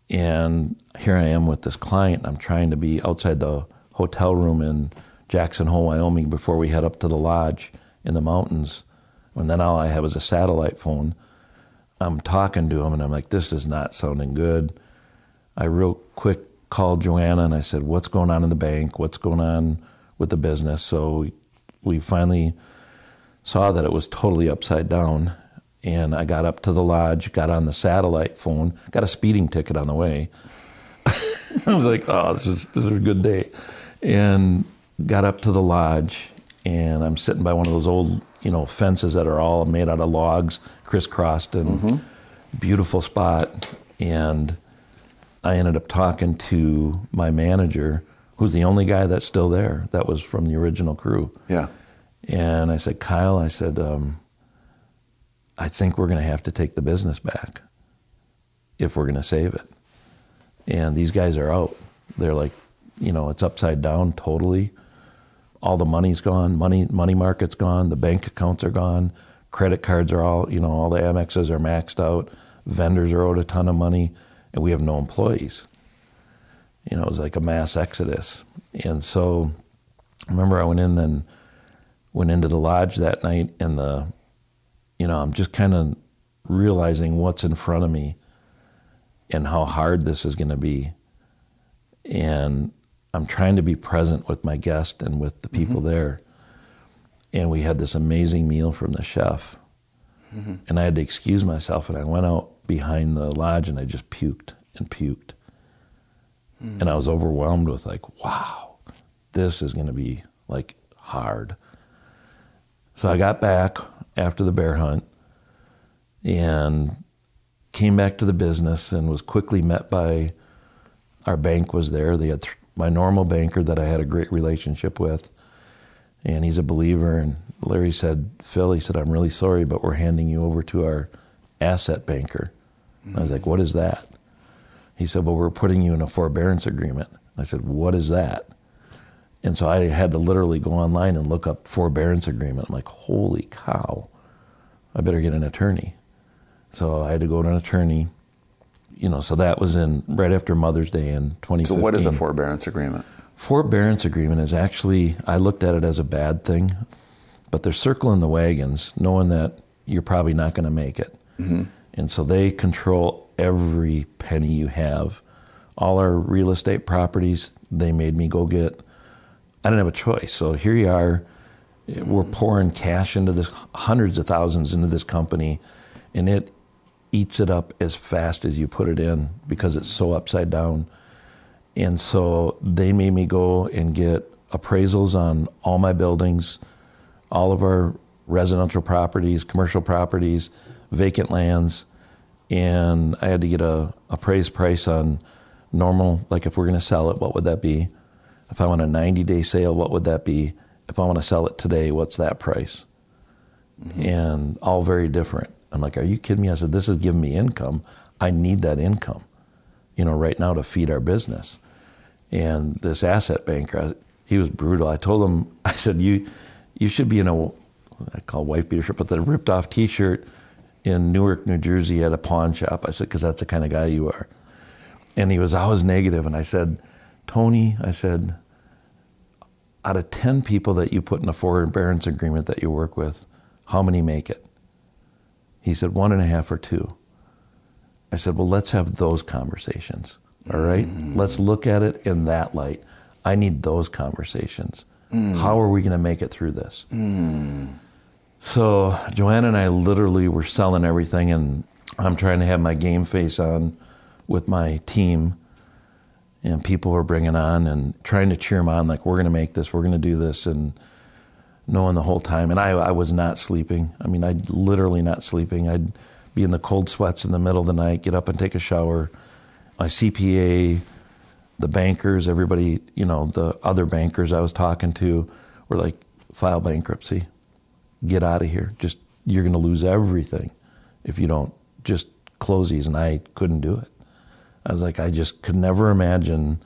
And here I am with this client. I'm trying to be outside the hotel room in Jackson Hole, Wyoming, before we head up to the lodge in the mountains. And then all I have is a satellite phone. I'm talking to him, and I'm like, this is not sounding good. I real quick called Joanna and I said, what's going on in the bank? What's going on with the business? So we, we finally saw that it was totally upside down. And I got up to the lodge, got on the satellite phone, got a speeding ticket on the way. I was like, oh, this is this is a good day. And got up to the lodge and I'm sitting by one of those old, you know, fences that are all made out of logs, crisscrossed and mm-hmm. beautiful spot. And I ended up talking to my manager, who's the only guy that's still there that was from the original crew. Yeah. And I said, Kyle, I said, um, I think we're going to have to take the business back if we're going to save it. And these guys are out. They're like you know, it's upside down totally. All the money's gone, money money market's gone, the bank accounts are gone, credit cards are all, you know, all the Amexes are maxed out, vendors are owed a ton of money, and we have no employees. You know, it was like a mass exodus. And so I remember I went in then went into the lodge that night and the you know, I'm just kind of realizing what's in front of me and how hard this is going to be. And I'm trying to be present with my guest and with the people mm-hmm. there. And we had this amazing meal from the chef. Mm-hmm. And I had to excuse myself, and I went out behind the lodge and I just puked and puked. Mm-hmm. And I was overwhelmed with, like, wow, this is going to be like hard. So I got back after the bear hunt and came back to the business and was quickly met by our bank was there. They had th- my normal banker that I had a great relationship with, and he's a believer. And Larry said, Phil, he said, I'm really sorry, but we're handing you over to our asset banker. Mm-hmm. I was like, what is that? He said, well, we're putting you in a forbearance agreement. I said, what is that? And so I had to literally go online and look up forbearance agreement. I'm like, holy cow, I better get an attorney. So I had to go to an attorney. You know, so that was in right after Mother's Day in 2015. So what is a forbearance agreement? Forbearance agreement is actually I looked at it as a bad thing, but they're circling the wagons, knowing that you're probably not going to make it, mm-hmm. and so they control every penny you have. All our real estate properties, they made me go get. I didn't have a choice. So here you are. We're pouring cash into this, hundreds of thousands into this company, and it eats it up as fast as you put it in because it's so upside down. And so they made me go and get appraisals on all my buildings, all of our residential properties, commercial properties, vacant lands, and I had to get a appraised price on normal, like if we're going to sell it, what would that be? If I want a 90 day sale, what would that be? If I want to sell it today, what's that price? Mm-hmm. And all very different. I'm like, are you kidding me? I said, this is giving me income. I need that income, you know, right now to feed our business. And this asset banker, he was brutal. I told him, I said, you, you should be in a, I call wife beater shirt, but the ripped off T-shirt in Newark, New Jersey at a pawn shop. I said, because that's the kind of guy you are. And he was always negative. And I said, Tony, I said, out of 10 people that you put in a forbearance agreement that you work with, how many make it? He said, one and a half or two. I said, well, let's have those conversations. All right? mm. Let's look at it in that light. I need those conversations. Mm. How are we going to make it through this? Mm. So Joanna and I literally were selling everything, and I'm trying to have my game face on with my team, and people were bringing on and trying to cheer them on, like we're going to make this, we're going to do this, and knowing the whole time. And I, I was not sleeping. I mean, I'd literally not sleeping. I'd be in the cold sweats in the middle of the night, get up and take a shower. My CPA, the bankers, everybody, you know, the other bankers I was talking to were like, file bankruptcy, get out of here. Just, you're going to lose everything if you don't just close these. And I couldn't do it. I was like, I just could never imagine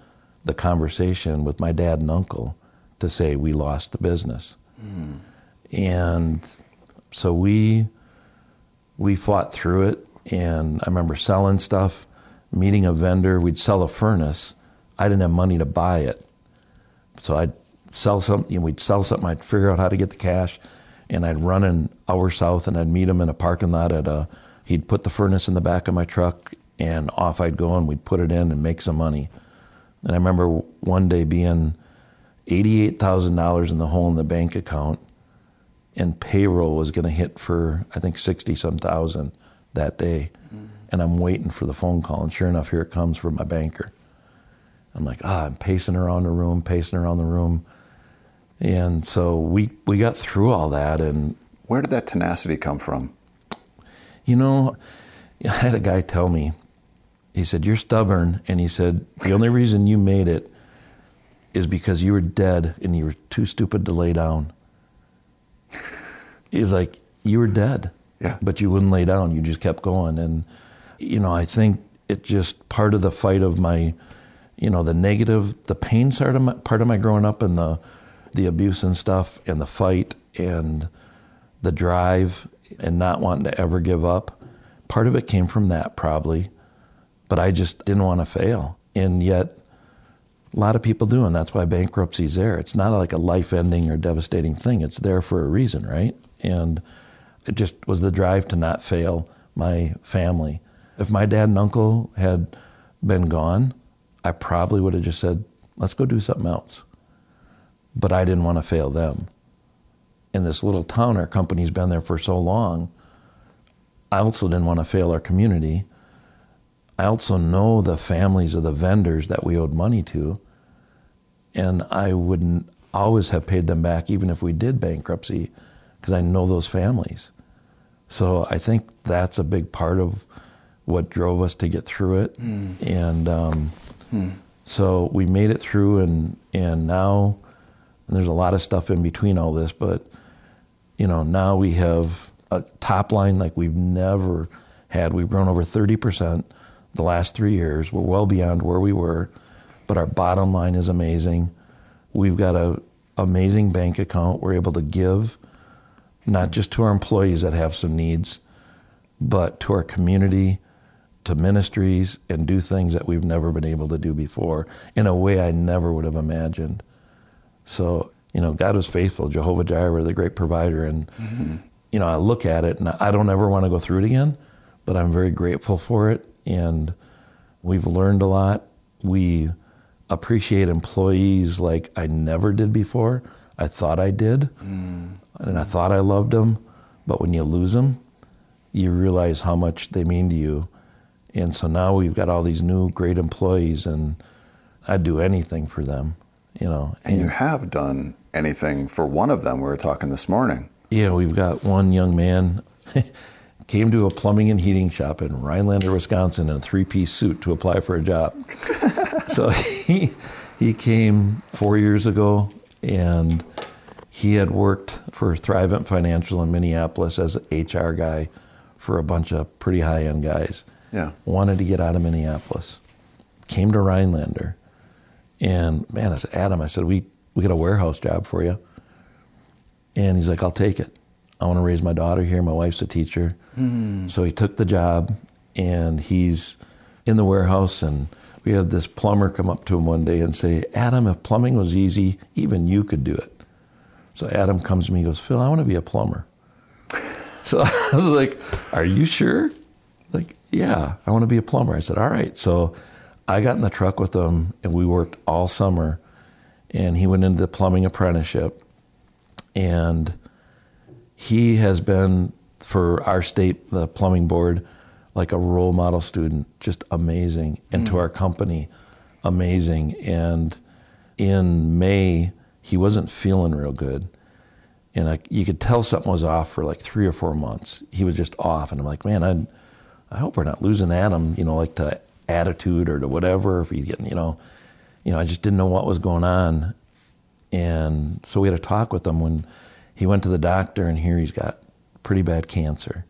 the conversation with my dad and uncle to say we lost the business. Mm. And so we we fought through it and I remember selling stuff, meeting a vendor, we'd sell a furnace. I didn't have money to buy it. So I'd sell something, you know, we'd sell something, I'd figure out how to get the cash, and I'd run an hour south and I'd meet him in a parking lot at a he'd put the furnace in the back of my truck and off I'd go and we'd put it in and make some money. And I remember one day being $88,000 in the hole in the bank account, and payroll was going to hit for, I think, 60 some thousand that day. Mm-hmm. And I'm waiting for the phone call, and sure enough, here it comes from my banker. I'm like, ah, I'm pacing around the room, pacing around the room. And so we, we got through all that. And where did that tenacity come from? You know, I had a guy tell me, he said, You're stubborn. And he said, The only reason you made it is because you were dead and you were too stupid to lay down. He's like, you were dead. Yeah. But you wouldn't lay down. You just kept going. And, you know, I think it just part of the fight of my, you know, the negative, the pain part of my, part of my growing up and the, the abuse and stuff and the fight and the drive and not wanting to ever give up. Part of it came from that probably, but I just didn't want to fail. And yet, a lot of people do, and that's why bankruptcy's there. It's not like a life ending or devastating thing, it's there for a reason, right? And it just was the drive to not fail my family. If my dad and uncle had been gone, I probably would have just said, let's go do something else. But I didn't want to fail them. In this little town, our company's been there for so long. I also didn't want to fail our community. I also know the families of the vendors that we owed money to, and I wouldn't always have paid them back even if we did bankruptcy because I know those families. So I think that's a big part of what drove us to get through it. Mm. And um, mm. so we made it through, and and now and there's a lot of stuff in between all this, but you know now we have a top line like we've never had. We've grown over 30 percent the last three years. We're well beyond where we were, but our bottom line is amazing. We've got a amazing bank account. We're able to give not just to our employees that have some needs, but to our community, to ministries, and do things that we've never been able to do before in a way I never would have imagined. So, you know, God was faithful, Jehovah Jireh, the great provider. And, mm-hmm. you know, I look at it and I don't ever want to go through it again, but I'm very grateful for it. And we've learned a lot. We appreciate employees like I never did before. I thought I did. Mm and I thought I loved them, but when you lose them, you realize how much they mean to you. And so now we've got all these new great employees, and I'd do anything for them, you know. And, and you have done anything for one of them. We were talking this morning. Yeah, we've got one young man came to a plumbing and heating shop in Rhinelander, Wisconsin, in a three-piece suit to apply for a job. so he he came four years ago, and he had worked for Thrivent Financial in Minneapolis as an HR guy for a bunch of pretty high end guys. Yeah. Wanted to get out of Minneapolis. Came to Rhinelander. And man, I said, Adam, I said, we, we got a warehouse job for you. And he's like, I'll take it. I want to raise my daughter here. My wife's a teacher. Mm. So he took the job and he's in the warehouse. And we had this plumber come up to him one day and say, Adam, if plumbing was easy, even you could do it. So Adam comes to me and goes, Phil, I want to be a plumber. So I was like, Are you sure? Like, yeah, I want to be a plumber. I said, All right. So I got in the truck with him and we worked all summer. And he went into the plumbing apprenticeship. And he has been, for our state, the plumbing board, like a role model student, just amazing. And mm. to our company, amazing. And in May, he wasn't feeling real good. And I, you could tell something was off for like three or four months. He was just off. And I'm like, man, I, I hope we're not losing Adam, you know, like to attitude or to whatever. If he's getting, you know, you know, I just didn't know what was going on. And so we had a talk with him when he went to the doctor, and here he's got pretty bad cancer.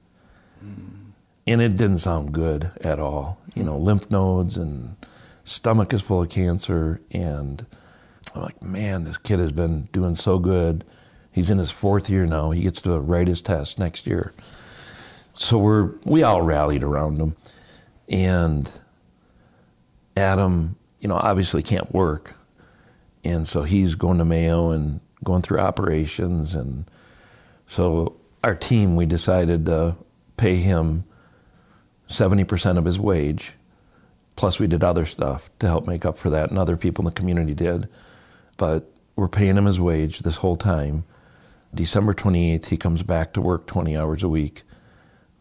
Mm. And it didn't sound good at all. You know, lymph nodes and stomach is full of cancer and I'm like, man, this kid has been doing so good. He's in his fourth year now. He gets to write his test next year. So we're we all rallied around him, and Adam, you know, obviously can't work, and so he's going to Mayo and going through operations, and so our team we decided to pay him seventy percent of his wage, plus we did other stuff to help make up for that, and other people in the community did but we're paying him his wage this whole time. December 28th, he comes back to work 20 hours a week.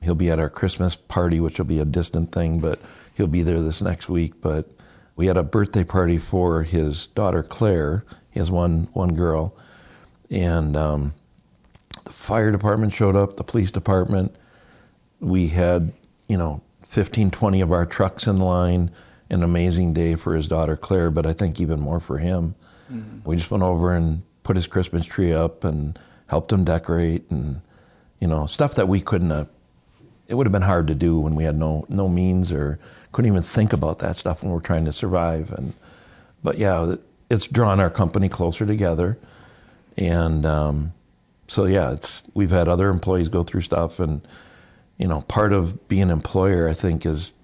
He'll be at our Christmas party, which will be a distant thing, but he'll be there this next week. But we had a birthday party for his daughter Claire. He has one one girl, and um, the fire department showed up, the police department. We had you know 15, 20 of our trucks in line. An amazing day for his daughter Claire, but I think even more for him. Mm-hmm. We just went over and put his Christmas tree up and helped him decorate and you know stuff that we couldn't have it would have been hard to do when we had no no means or couldn't even think about that stuff when we're trying to survive. And but yeah, it's drawn our company closer together, and um, so yeah, it's we've had other employees go through stuff, and you know, part of being an employer, I think, is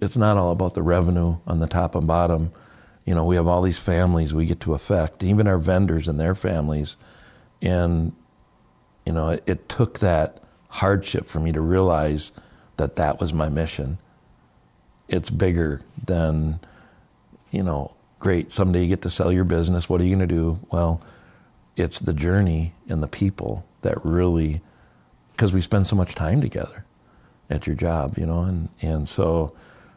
it's not all about the revenue on the top and bottom. You know, we have all these families we get to affect, even our vendors and their families, and you know, it, it took that hardship for me to realize that that was my mission. It's bigger than, you know, great, someday you get to sell your business. What are you going to do? Well, it's the journey and the people that really, because we spend so much time together at your job, you know, and, and so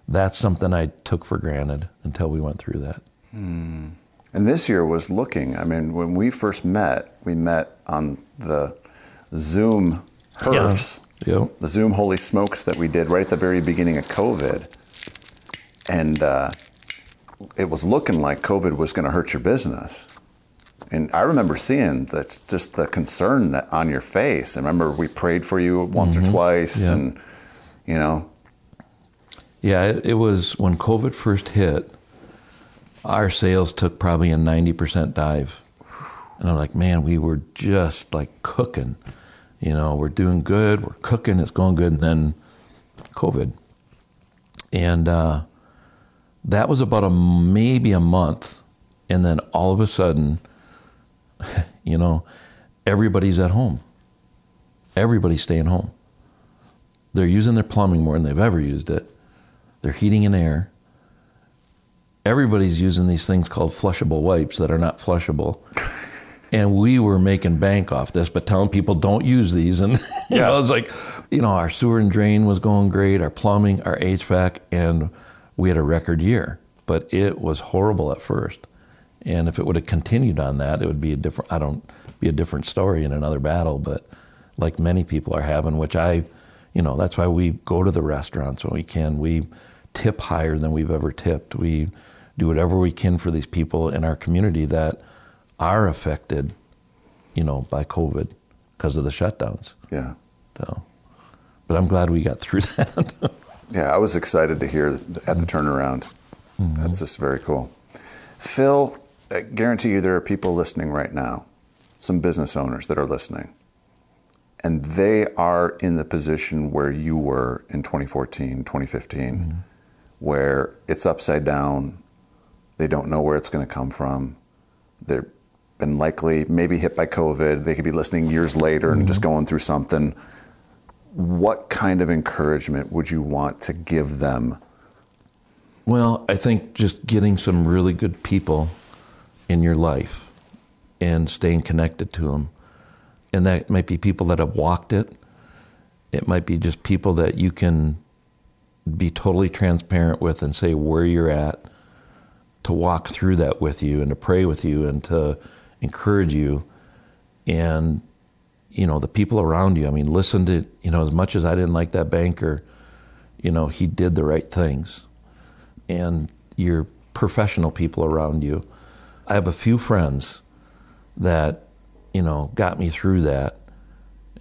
that's something I took for granted until we went through that. Hmm. And this year was looking, I mean, when we first met, we met on the Zoom HERFs, yeah. Yep. the Zoom Holy Smokes that we did right at the very beginning of COVID. And uh, it was looking like COVID was going to hurt your business. And I remember seeing that just the concern on your face. I remember we prayed for you once mm-hmm. or twice, yeah. and you know. Yeah, it, it was when COVID first hit. Our sales took probably a ninety percent dive, and I'm like, man, we were just like cooking you know, we're doing good, we're cooking, it's going good, and then COVID. And uh, that was about a maybe a month, and then all of a sudden, you know, everybody's at home. Everybody's staying home. They're using their plumbing more than they've ever used it. They're heating and air. Everybody's using these things called flushable wipes that are not flushable. and we were making bank off this, but telling people don't use these. And you yeah. know, it's like, you know, our sewer and drain was going great, our plumbing, our HVAC, and we had a record year. But it was horrible at first. And if it would have continued on that, it would be a different. I don't be a different story in another battle. But like many people are having, which I, you know, that's why we go to the restaurants when we can. We tip higher than we've ever tipped. We do whatever we can for these people in our community that are affected, you know, by COVID because of the shutdowns. Yeah. So, but I'm glad we got through that. yeah, I was excited to hear at the turnaround. Mm-hmm. That's just very cool. Phil, I guarantee you there are people listening right now, some business owners that are listening, and they are in the position where you were in 2014, 2015, mm-hmm. where it's upside down. They don't know where it's going to come from. They're been likely maybe hit by COVID. They could be listening years later and mm-hmm. just going through something. What kind of encouragement would you want to give them? Well, I think just getting some really good people in your life and staying connected to them. And that might be people that have walked it. It might be just people that you can be totally transparent with and say where you're at, to walk through that with you and to pray with you and to encourage you and you know the people around you. I mean listen to you know as much as i didn't like that banker you know he did the right things. And your professional people around you. I have a few friends that you know got me through that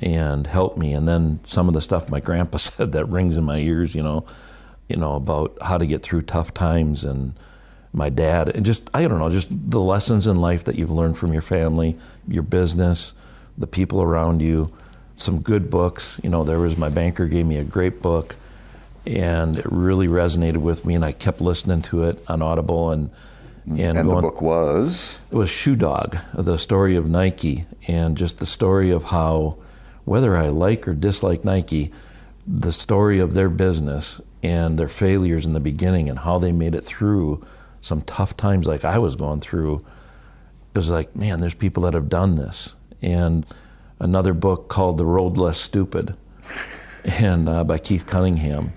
and helped me. And then some of the stuff my grandpa said that rings in my ears you know you know about how to get through tough times and my dad, and just, I don't know, just the lessons in life that you've learned from your family, your business, the people around you, some good books. You know, there was my banker gave me a great book, and it really resonated with me, and I kept listening to it on Audible. And, and, and going, the book was? It was Shoe Dog, the story of Nike, and just the story of how, whether I like or dislike Nike, the story of their business and their failures in the beginning and how they made it through some tough times like I was going through, it was like, man, there's people that have done this. And another book called The Road Less Stupid, and uh, by Keith Cunningham.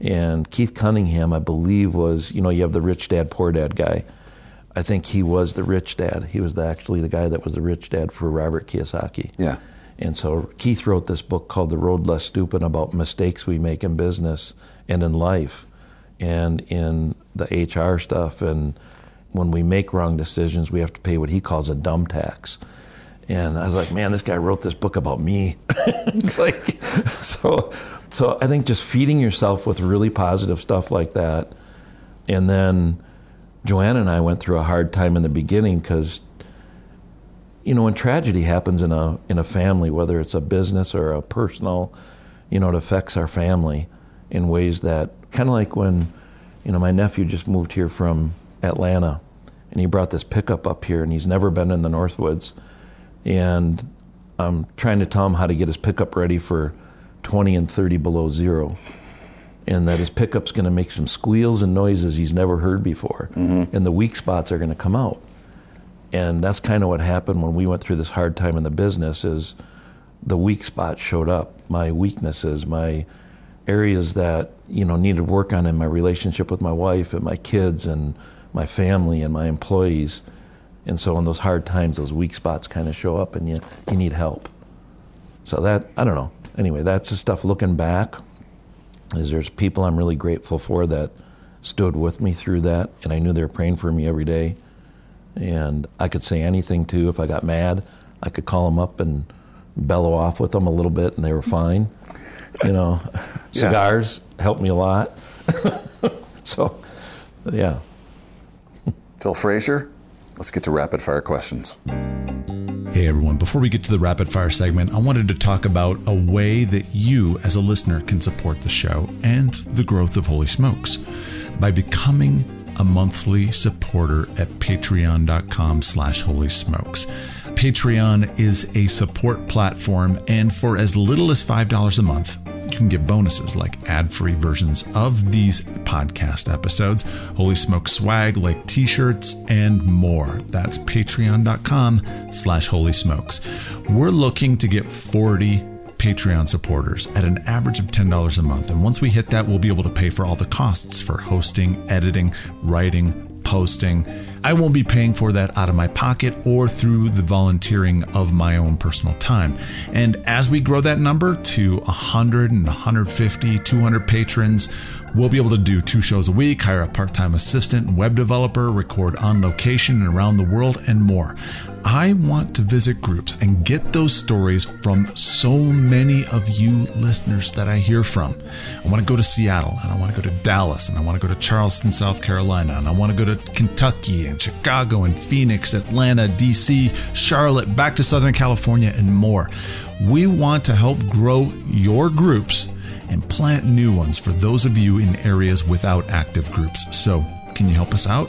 And Keith Cunningham, I believe, was you know you have the rich dad poor dad guy. I think he was the rich dad. He was the, actually the guy that was the rich dad for Robert Kiyosaki. Yeah. And so Keith wrote this book called The Road Less Stupid about mistakes we make in business and in life and in the HR stuff. And when we make wrong decisions, we have to pay what he calls a dumb tax. And I was like, man, this guy wrote this book about me. it's like, so, so I think just feeding yourself with really positive stuff like that. And then Joanna and I went through a hard time in the beginning because, you know, when tragedy happens in a in a family, whether it's a business or a personal, you know, it affects our family in ways that kind of like when, you know, my nephew just moved here from Atlanta, and he brought this pickup up here, and he's never been in the Northwoods, and I'm trying to tell him how to get his pickup ready for 20 and 30 below zero and that his pickup's going to make some squeals and noises he's never heard before, mm-hmm. and the weak spots are going to come out. And that's kind of what happened when we went through this hard time in the business. Is the weak spots showed up, my weaknesses, my areas that you know needed work on in my relationship with my wife and my kids and my family and my employees. And so in those hard times, those weak spots kind of show up, and you you need help. So that I don't know. Anyway, that's the stuff looking back is there's people I'm really grateful for that stood with me through that, and I knew they were praying for me every day. And I could say anything too. If I got mad, I could call them up and bellow off with them a little bit, and they were fine. You know, cigars helped me a lot. so, yeah. Phil Frazier, let's get to rapid fire questions. Hey everyone, before we get to the rapid fire segment, I wanted to talk about a way that you as a listener can support the show and the growth of Holy Smokes by becoming a monthly supporter at patreon.com slash holy smokes. Patreon is a support platform, and for as little as $5 a month, you can get bonuses like ad-free versions of these podcast episodes, Holy Smoke swag like t-shirts, and more. That's patreon.com slash holy smokes. We're looking to get 40 Patreon supporters at an average of $10 a month. And once we hit that, we'll be able to pay for all the costs for hosting, editing, writing, posting. I won't be paying for that out of my pocket or through the volunteering of my own personal time. And as we grow that number to 100 and 150, 200 patrons, we'll be able to do two shows a week, hire a part time assistant and web developer, record on location and around the world, and more. I want to visit groups and get those stories from so many of you listeners that I hear from. I want to go to Seattle and I want to go to Dallas and I want to go to Charleston, South Carolina, and I want to go to Kentucky and Chicago and Phoenix, Atlanta, DC, Charlotte, back to Southern California, and more. We want to help grow your groups and plant new ones for those of you in areas without active groups. So, can you help us out?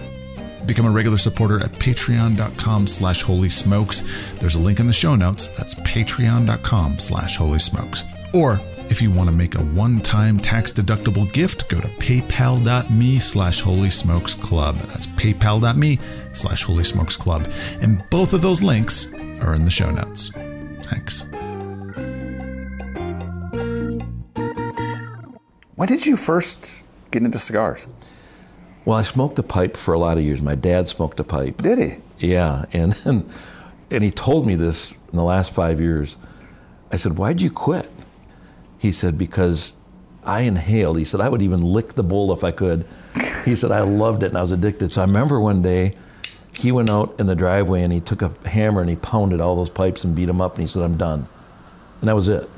Become a regular supporter at patreon.com slash holy smokes. There's a link in the show notes. That's patreon.com slash holy smokes. Or if you want to make a one-time tax-deductible gift, go to paypal.me slash holy smokes club. That's paypal.me slash holy smokes club. And both of those links are in the show notes. Thanks. When did you first get into cigars? Well, I smoked a pipe for a lot of years. My dad smoked a pipe. Did he? Yeah, and and, and he told me this in the last five years. I said, "Why'd you quit?" He said, "Because I inhaled." He said, "I would even lick the bowl if I could." He said, "I loved it and I was addicted." So I remember one day he went out in the driveway and he took a hammer and he pounded all those pipes and beat them up and he said, "I'm done," and that was it.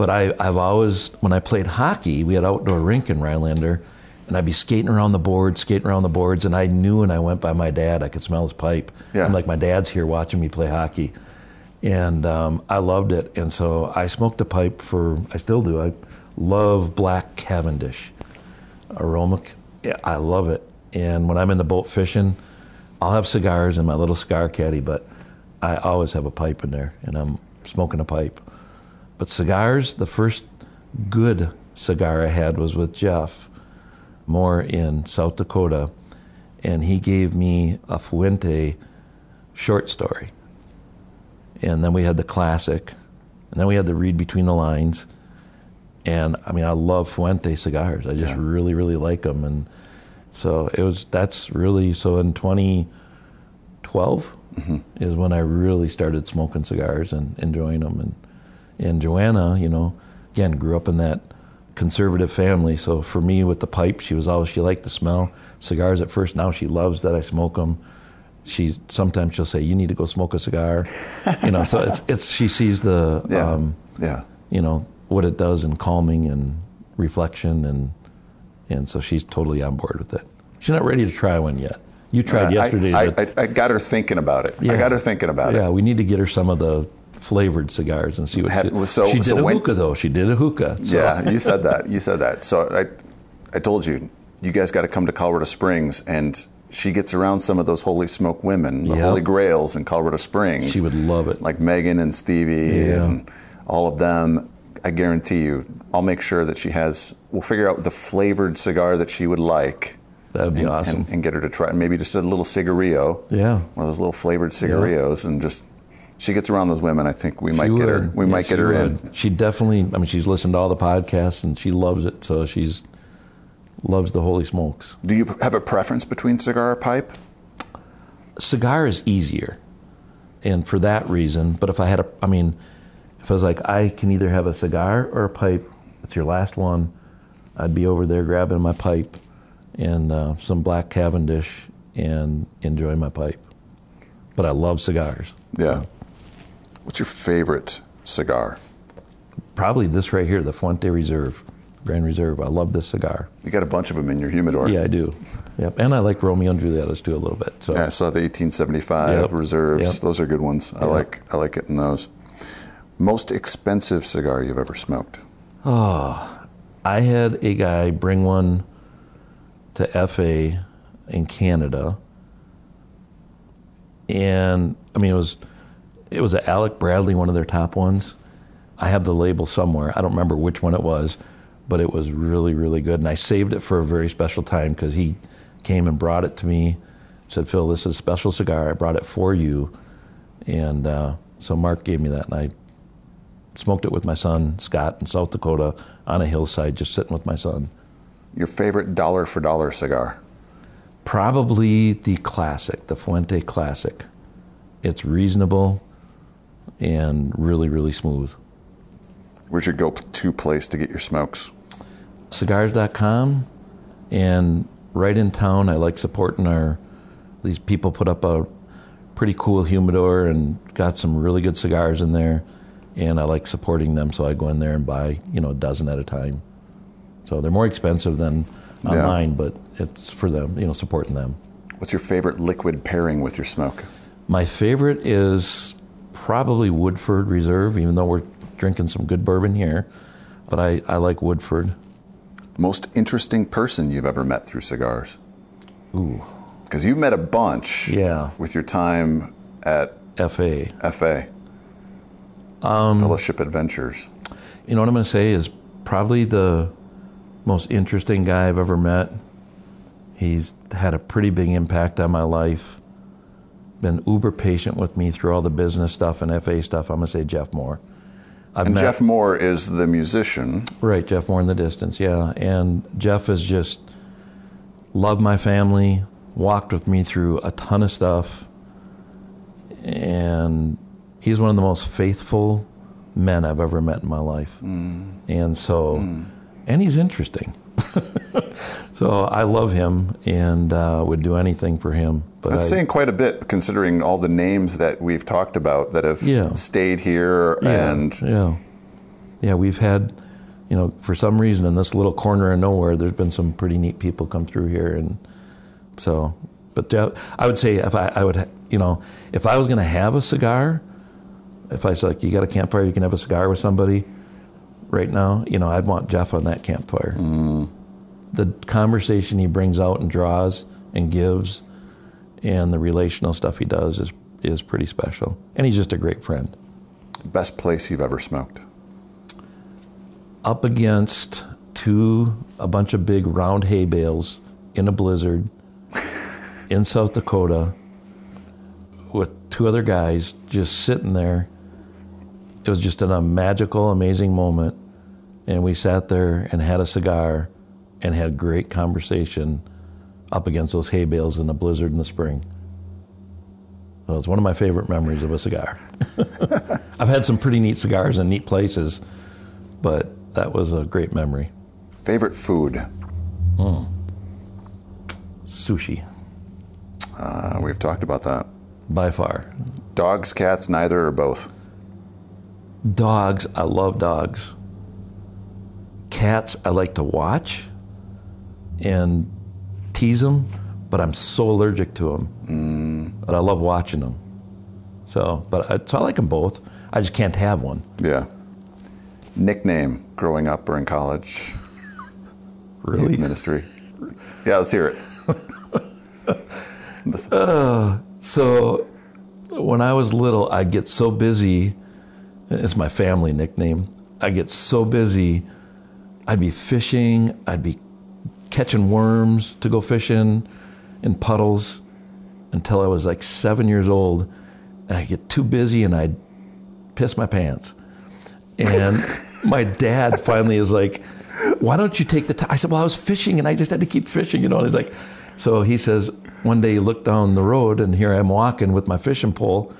But I, I've always, when I played hockey, we had outdoor rink in Rhinelander and I'd be skating around the boards, skating around the boards, and I knew when I went by my dad, I could smell his pipe. Yeah. I'm like, my dad's here watching me play hockey. And um, I loved it. And so I smoked a pipe for, I still do. I love black Cavendish aroma. Yeah, I love it. And when I'm in the boat fishing, I'll have cigars in my little cigar caddy, but I always have a pipe in there, and I'm smoking a pipe. But cigars, the first good cigar I had was with Jeff Moore in South Dakota, and he gave me a Fuente short story. And then we had the classic, and then we had the read between the lines. And I mean, I love Fuente cigars. I just yeah. really, really like them. And so it was, that's really, so in 2012 mm-hmm. is when I really started smoking cigars and enjoying them. And, and Joanna, you know, again, grew up in that conservative family. So for me, with the pipe, she was always she liked the smell. Cigars at first. Now she loves that I smoke them, she sometimes she'll say, "You need to go smoke a cigar," you know. So it's it's she sees the Yeah. um, yeah. you know what it does in calming and reflection and and so she's totally on board with it. She's not ready to try one yet. You tried I- yesterday. I, I, I got her thinking about it. Yeah. I got her thinking about yeah, it. Yeah, we need to get her some of the flavored cigars and see what Had- she, so- she did so a when- hookah though. She did a hookah. So. Yeah, you said that. You said that. So I, I told you, you guys got to come to Colorado Springs, and she gets around some of those holy smoke women, the Yep. holy grails in Colorado Springs. She would love it. like Megan and Stevie Yeah. and all of them. I guarantee you, I'll make sure that she has. We'll figure out the flavored cigar that she would like. That would be and, awesome. and, and get her to try. And maybe just a little cigarillo. Yeah. one of those little flavored cigarillos, and just she gets around those women. I think we might get her. We Yeah, might get her in. She definitely. I mean, she's listened to all the podcasts and she loves it. So she's loves the holy smokes. Do you have a preference between cigar or pipe? cigar is easier, and for that reason. But if I had a, I mean, if I was like, I can either have a cigar or a pipe. It's your last one. I'd be over there grabbing my pipe and uh, some black Cavendish and enjoy my pipe. But I love cigars. Yeah. What's your favorite cigar? Probably this right here, the Fuente Reserve, Grand Reserve. I love this cigar. You got a bunch of them in your humidor. Yeah, I do. Yep, and I like Romeo and Julietas too a little bit. So Yeah, I saw the 1875 Yep. reserves. Yep. Those are good ones. I Yep. like I like getting those. Most expensive cigar you've ever smoked? Oh, I had a guy bring one to FA in Canada, and I mean it was it was a Alec Bradley, one of their top ones. I have the label somewhere. I don't remember which one it was, but it was really really good, and I saved it for a very special time because he came and brought it to me. Said, "Phil, this is a special cigar. I brought it for you," and uh, so Mark gave me that, and I smoked it with my son Scott in South Dakota on a hillside, just sitting with my son. Your favorite dollar for dollar cigar? Probably the classic, the Fuente Classic. It's reasonable and really, really smooth. Where's your go-to place to get your smokes? Cigars.com and right in town, I like supporting our. These people put up a pretty cool humidor and got some really good cigars in there, and I like supporting them. So I go in there and buy, you know, a dozen at a time. So they're more expensive than Yeah. online, but it's for them, you know, supporting them. What's your favorite liquid pairing with your smoke? My favorite is probably Woodford Reserve, even though we're drinking some good bourbon here. But I, I like Woodford. Most interesting person you've ever met through cigars? Ooh, Because you've met a bunch. Yeah. With your time at FA. FA. Um, Fellowship Adventures. You know what I'm going to say is probably the most interesting guy I've ever met. He's had a pretty big impact on my life. Been uber patient with me through all the business stuff and FA stuff. I'm going to say Jeff Moore. I've And met- Jeff Moore is the musician. Right, Jeff Moore in the distance, yeah. And Jeff has just loved my family, walked with me through a ton of stuff, and he's one of the most faithful men I've ever met in my life. Mm. And so, mm. and he's interesting. so I love him and uh, would do anything for him. But That's I, saying quite a bit, considering all the names that we've talked about that have Yeah. stayed here yeah, and yeah, yeah. We've had, you know, for some reason in this little corner of nowhere, there's been some pretty neat people come through here, and so. But uh, I would say if I, I would, you know, if I was going to have a cigar, if I said like you got a campfire, you can have a cigar with somebody. Right now, you know, I'd want Jeff on that campfire. The conversation he brings out and draws and gives, and the relational stuff he does is is pretty special. And he's just a great friend. best place you've ever smoked. up against two a bunch of big round hay bales in a blizzard in South Dakota with two other guys just sitting there. It was just a magical, amazing moment. And we sat there and had a cigar and had great conversation up against those hay bales in a blizzard in the spring. So it's one of my favorite memories of a cigar. I've had some pretty neat cigars in neat places, but that was a great memory. Favorite food? Sushi. Uh, we've talked about that. by far. Dogs, cats, neither or both. Dogs, I love dogs. Cats, I like to watch and tease them, but I'm so allergic to them. Mm. But I love watching them. So, but I, so I like them both. I just can't have one. Yeah. Nickname growing up or in college? Really? Youth ministry. Yeah, let's hear it. Uh, so when I was little, I'd get so busy. It's my family nickname. I get so busy. I'd be fishing. I'd be catching worms to go fishing in puddles until I was like seven years old. And I get too busy and I'd piss my pants. And my dad finally is like, why don't you take the time? I said, well, I was fishing and I just had to keep fishing, you know. And he's like, so he says, one day he looked down the road and here I'm walking with my fishing pole.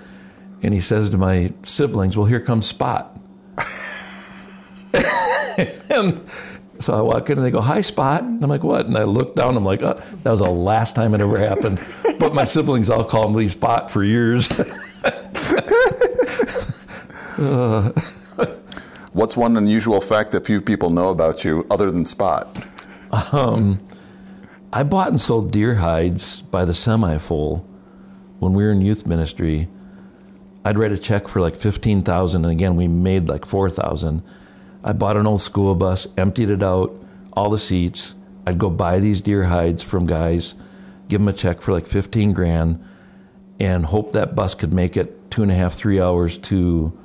And he says to my siblings, well, here comes Spot. and so I walk in and they go, hi, Spot. And I'm like, what? And I look down, I'm like, oh, that was the last time it ever happened. but my siblings all call Lee Spot for years. What's one unusual fact that few people know about you other than Spot? Um, I bought and sold deer hides by the semi full when we were in youth ministry. I'd write a check for like fifteen thousand, and again we made like four thousand. I bought an old school bus, emptied it out, all the seats. I'd go buy these deer hides from guys, give them a check for like fifteen grand, and hope that bus could make it two and a half, three hours to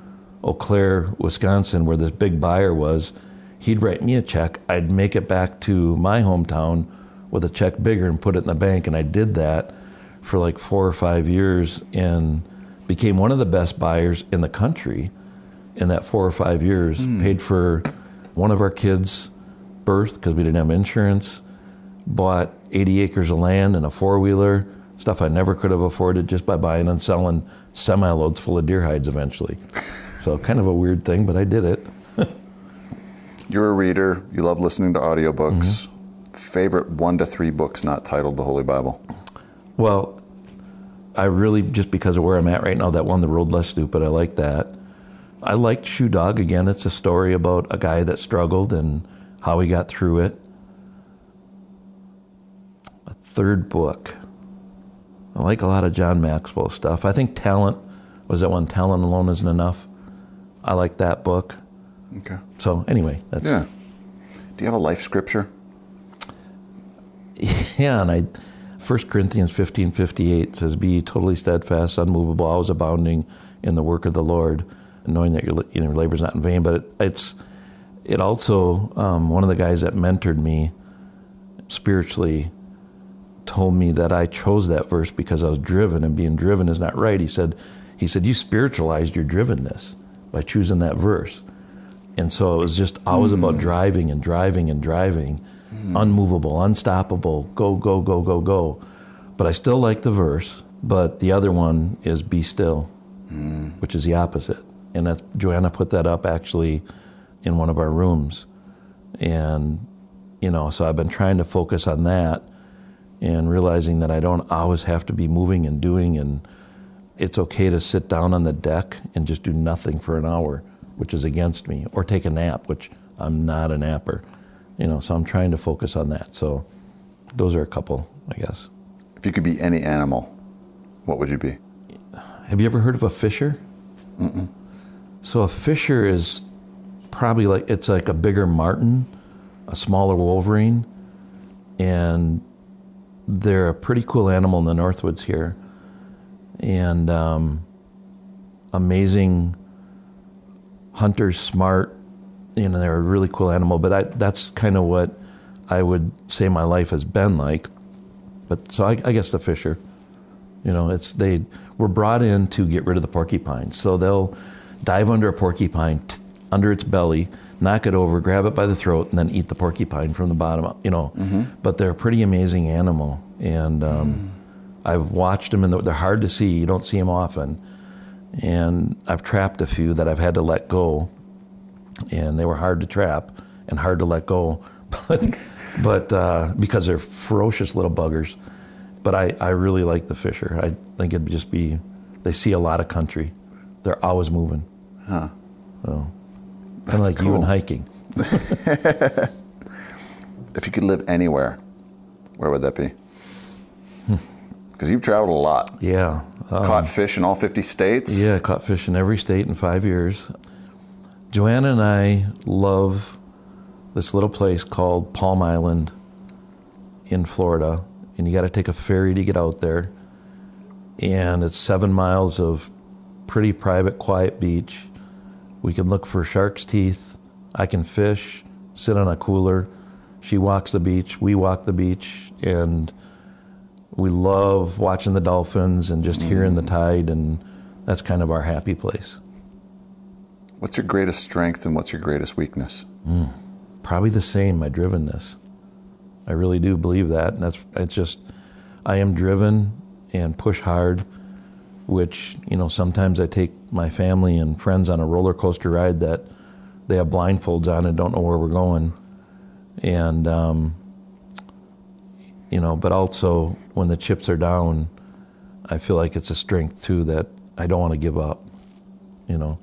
Eau Claire, Wisconsin, where this big buyer was. He'd write me a check. I'd make it back to my hometown with a check bigger and put it in the bank. And I did that for like four or five years and became one of the best buyers in the country in that four or five years. Hmm. Paid for one of our kids' birth because we didn't have insurance. Bought 80 acres of land and a four wheeler, stuff I never could have afforded just by buying and selling semi loads full of deer hides eventually. So, kind of a weird thing, but I did it. You're a reader. You love listening to audiobooks. Mm-hmm. Favorite one to three books not titled the Holy Bible? Well, I really, just because of where I'm at right now, that one, The Road Less Stupid, I like that. I liked Shoe Dog. Again, it's a story about a guy that struggled and how he got through it. A third book. I like a lot of John Maxwell stuff. I think Talent was that one, Talent Alone Isn't Enough. I like that book. Okay. So, anyway, that's. Yeah. Do you have a life scripture? Yeah, and I, 1 Corinthians fifteen fifty eight says, "Be totally steadfast, unmovable, always abounding in the work of the Lord, knowing that your you know, your labor is not in vain." But it, it's it also um, one of the guys that mentored me spiritually told me that I chose that verse because I was driven, and being driven is not right. He said, he said, you spiritualized your drivenness by choosing that verse. And so it was just always about driving and driving and driving, Mm-hmm. unmovable, unstoppable, go, go, go, go, go. But I still like the verse, but the other one is be still, mm. which is the opposite. And that's, Joanna put that up actually in one of our rooms. And, you know, so I've been trying to focus on that and realizing that I don't always have to be moving and doing and it's okay to sit down on the deck and just do nothing for an hour, which is against me, or take a nap, which I'm not a napper. You know, so I'm trying to focus on that. So those are a couple, I guess. If you could be any animal, what would you be? Have you ever heard of a fisher? So a fisher is probably like it's like a bigger marten, a smaller wolverine, and they're a pretty cool animal in the Northwoods here, and um, amazing hunters, smart. You know, they're a really cool animal. But I, that's kind of what I would say my life has been like. But so I, I guess the fisher. You know, it's they were brought in to get rid of the porcupine. So they'll dive under a porcupine, t- under its belly, knock it over, grab it by the throat, and then eat the porcupine from the bottom up. You know, but they're a pretty amazing animal, and um, I've watched them, and they're- they're hard to see. You don't see them often, and I've trapped a few that I've had to let go, and they were hard to trap and hard to let go, but but uh, because they're ferocious little buggers but I, I really like the Fisher. I think it'd just be, they see a lot of country. They're always moving. Huh. So, kind of like you and hiking. If you could live anywhere, where would that be? Because you've traveled a lot. Yeah. Um, Caught fish in all 50 states? Yeah, caught fish in every state in five years. Joanna and I love this little place called Palm Island in Florida, and you got to take a ferry to get out there. And it's seven miles of pretty private, quiet beach. We can look for shark's teeth. I can fish, sit on a cooler. She walks the beach, we walk the beach, and we love watching the dolphins and just hearing the mm. tide, and that's kind of our happy place. What's your greatest strength and what's your greatest weakness? Probably the same, my drivenness. I really do believe that, and that's it's just I am driven and push hard, which you know sometimes I take my family and friends on a roller coaster ride that they have blindfolds on and don't know where we're going, and um, you know, but also when the chips are down, I feel like it's a strength too that I don't want to give up, you know,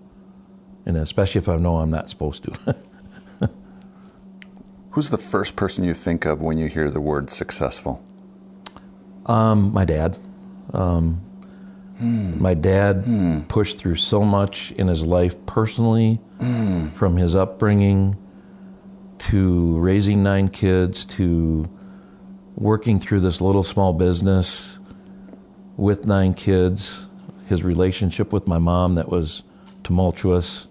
and especially if I know I'm not supposed to. Who's the first person you think of when you hear the word successful? Um, my dad. Um, My dad pushed through so much in his life personally, from his upbringing to raising nine kids to working through this little small business with nine kids. His relationship with my mom that was tumultuous.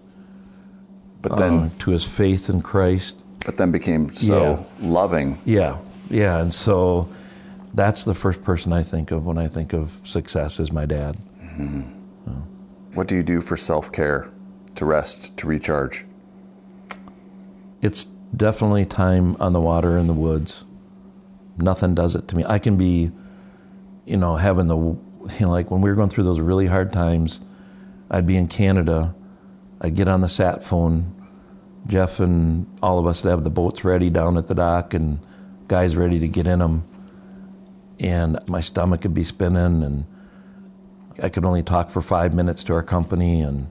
But then, to his faith in Christ. but then became so loving. Yeah, yeah, and so that's the first person I think of when I think of success is my dad. Mm-hmm. What do you do for self care, to rest, to recharge? It's definitely time on the water in the woods. Nothing does it to me. I can be, you know, having the, you know, like when we were going through those really hard times, I'd be in Canada, I'd get on the sat phone, Jeff and all of us would have the boats ready down at the dock and guys ready to get in them. And my stomach would be spinning and I could only talk for five minutes to our company and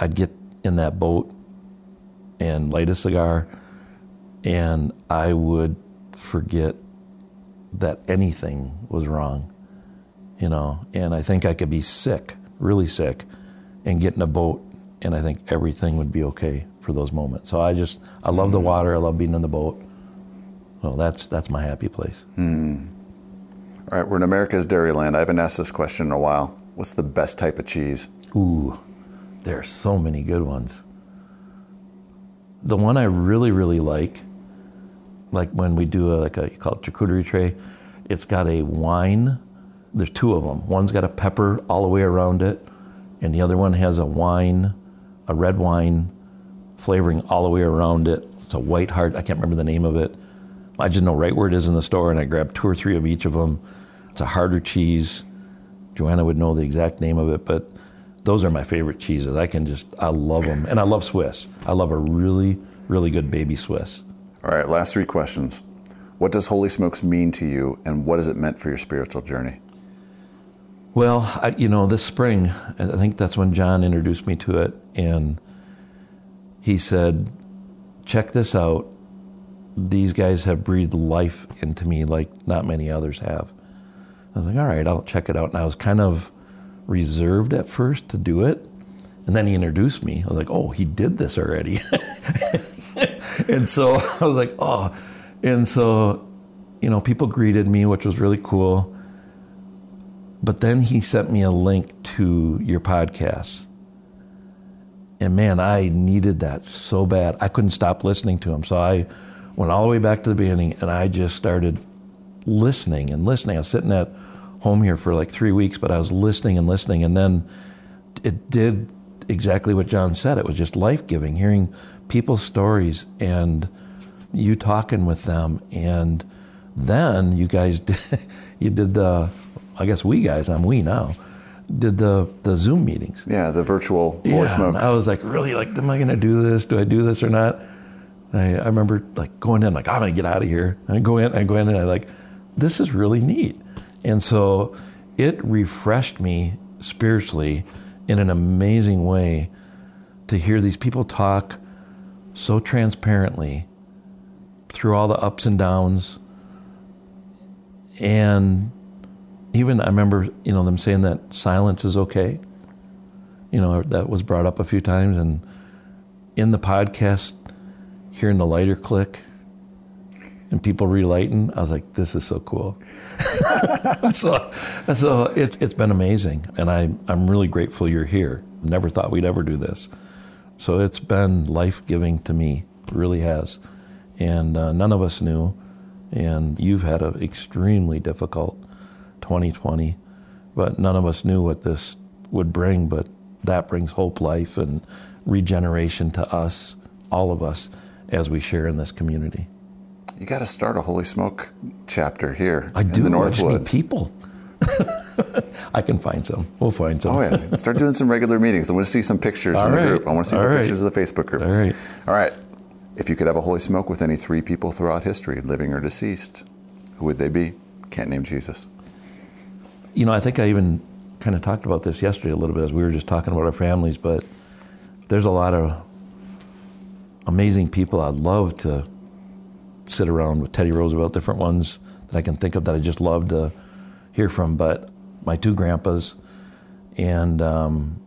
I'd get in that boat and light a cigar, and I would forget that anything was wrong, you know. And I think I could be sick, really sick, and get in a boat, and I think everything would be okay for those moments. So I just, I love the mm. water. I love being in the boat. So that's that's my happy place. Hmm. All right, we're in America's Dairyland. I haven't asked this question in a while. What's the best type of cheese? Ooh, there are so many good ones. The one I really, really like, like when we do a, like a you call it charcuterie tray, it's got a wine. There's two of them. One's got a pepper all the way around it, and the other one has a wine, a red wine flavoring all the way around it. It's a white heart. I can't remember the name of it. I just know right where it is in the store, and I grabbed two or three of each of them. It's a harder cheese. Joanna would know the exact name of it, but those are my favorite cheeses. I can just, I love them. And I love Swiss. I love a really, really good baby Swiss. All right, last three questions. What does Holy Smokes mean to you, and what has it meant for your spiritual journey? Well, I, you know, this spring, I think that's when John introduced me to it, and he said, check this out. These guys have breathed life into me like not many others have. I was like, all right, I'll check it out. And I was kind of reserved at first to do it. And then he introduced me. I was like, oh, he did this already. and so I was like, oh. And so, you know, people greeted me, which was really cool. But then he sent me a link to your podcast. And man, I needed that so bad. I couldn't stop listening to him. So I went all the way back to the beginning and I just started listening and listening. I was sitting at home here for like three weeks, but I was listening and listening. And then it did exactly what John said. It was just life giving, hearing people's stories and you talking with them. And then you guys did, you did the, I guess we guys, I'm we now, did the, the Zoom meetings. Yeah, the virtual Yeah, and I was like, really, like, am I going to do this? Do I do this or not? I, I remember like going in, like, I'm going to get out of here. I go in, I go in, and I like, this is really neat. And so it refreshed me spiritually in an amazing way to hear these people talk so transparently through all the ups and downs. And even I remember, you know, them saying that silence is okay. You know, that was brought up a few times. And in the podcast, hearing the lighter click and people relighting, I was like, this is so cool. so, so it's it's been amazing, and I I'm really grateful you're here. Never thought we'd ever do this, so it's been life giving to me. It really has, and uh, none of us knew, and you've had an extremely difficult 2020, but none of us knew what this would bring. But that brings hope, life, and regeneration to us, all of us, as we share in this community. You got to start a Holy Smoke chapter here. I do. In the I just need people. I can find some. We'll find some. Oh yeah, start doing some regular meetings. I want to see some pictures All in the group. I want to see All some right. pictures of the Facebook group. All right. All right. If you could have a holy smoke with any three people throughout history, living or deceased, who would they be? Can't name Jesus. You know, I think I even kind of talked about this yesterday a little bit as we were just talking about our families, but there's a lot of amazing people I'd love to sit around with Teddy Roosevelt, different ones that I can think of that I just love to hear from. But my two grandpas and um,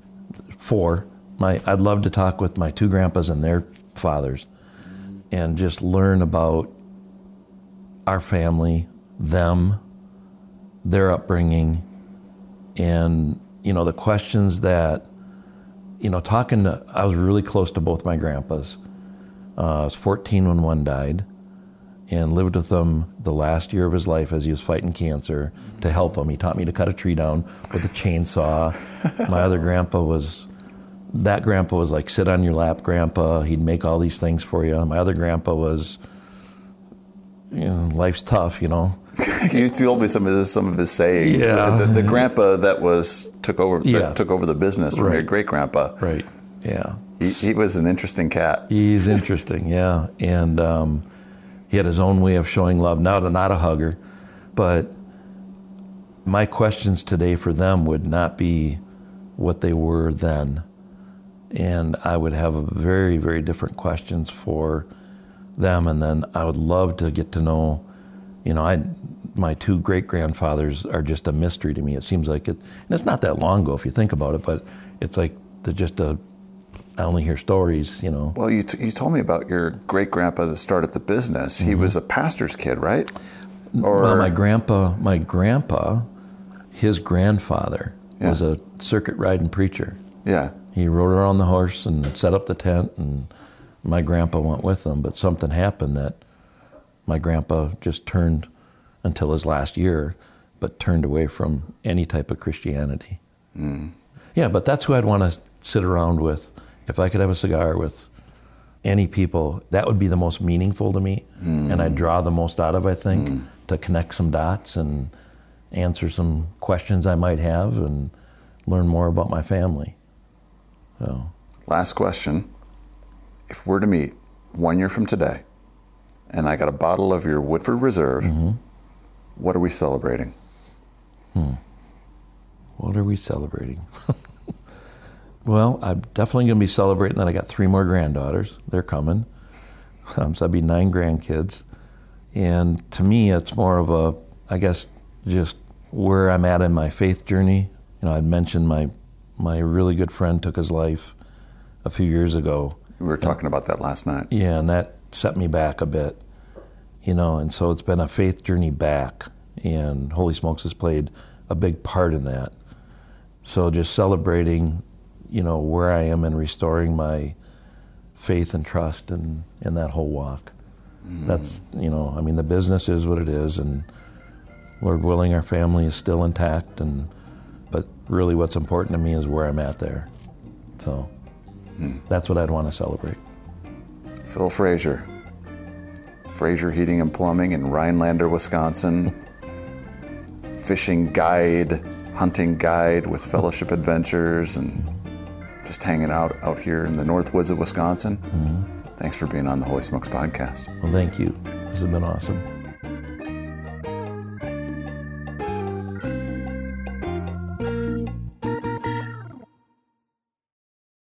four, my I'd love to talk with my two grandpas and their fathers and just learn about our family, them, their upbringing, and you know the questions that you know talking to i was really close to both my grandpas. Uh, i was 14 when one died and lived with him the last year of his life as he was fighting cancer to help him. He taught me to cut a tree down with a chainsaw. My other grandpa was that grandpa was like sit on your lap grandpa. He'd make all these things for you. My other grandpa was you know life's tough you know you told me some of his, some of his sayings. Yeah. The, the grandpa that was took over Yeah. took over the business from your great grandpa. right yeah He, he was an interesting cat. He's interesting, yeah, and um, he had his own way of showing love. Not not a hugger, but my questions today for them would not be what they were then, and I would have a very very different questions for them, and then I would love to get to know, you know, I my two great grandfathers are just a mystery to me. It seems like it, and it's not that long ago if you think about it, but it's like they're just a. I only hear stories, you know. Well, you, t- you told me about your great grandpa that started the business. He was a pastor's kid, right? Or Mm-hmm. Well, my grandpa, my grandpa, his grandfather Yeah. was a circuit riding preacher. yeah, He rode around the horse and set up the tent, and my grandpa went with him. But something happened that my grandpa just turned until his last year, but turned away from any type of Christianity. Hmm. Yeah, but that's who I'd want to sit around with. If I could have a cigar with any people, that would be the most meaningful to me, and I'd draw the most out of. I think hmm. to connect some dots and answer some questions I might have, and learn more about my family. So, Last question. If we're to meet one year from today, and I got a bottle of your Woodford Reserve, what are we celebrating? what are we celebrating? well, I'm definitely going to be celebrating that I got three more granddaughters. They're coming, um, so I'd be nine grandkids. And to me, it's more of a, I guess, just where I'm at in my faith journey. You know, I'd mentioned my my really good friend took his life a few years ago. We were talking about that last night. Yeah, and that set me back a bit, you know, and so it's been a faith journey back, and Holy Smokes has played a big part in that. So just celebrating, you know, where I am and restoring my faith and trust and in that whole walk. Mm. That's, you know, I mean, the business is what it is, and Lord willing, our family is still intact, and but really, what's important to me is where I'm at there. So hmm. that's what I'd want to celebrate. Phil Frazier, Frazier Heating and Plumbing in Rhinelander, Wisconsin. Fishing guide, hunting guide with Fellowship Adventures, and just hanging out out here in the North Woods of Wisconsin. Mm-hmm. Thanks for being on the Holy Smokes podcast. Well, thank you. This has been awesome.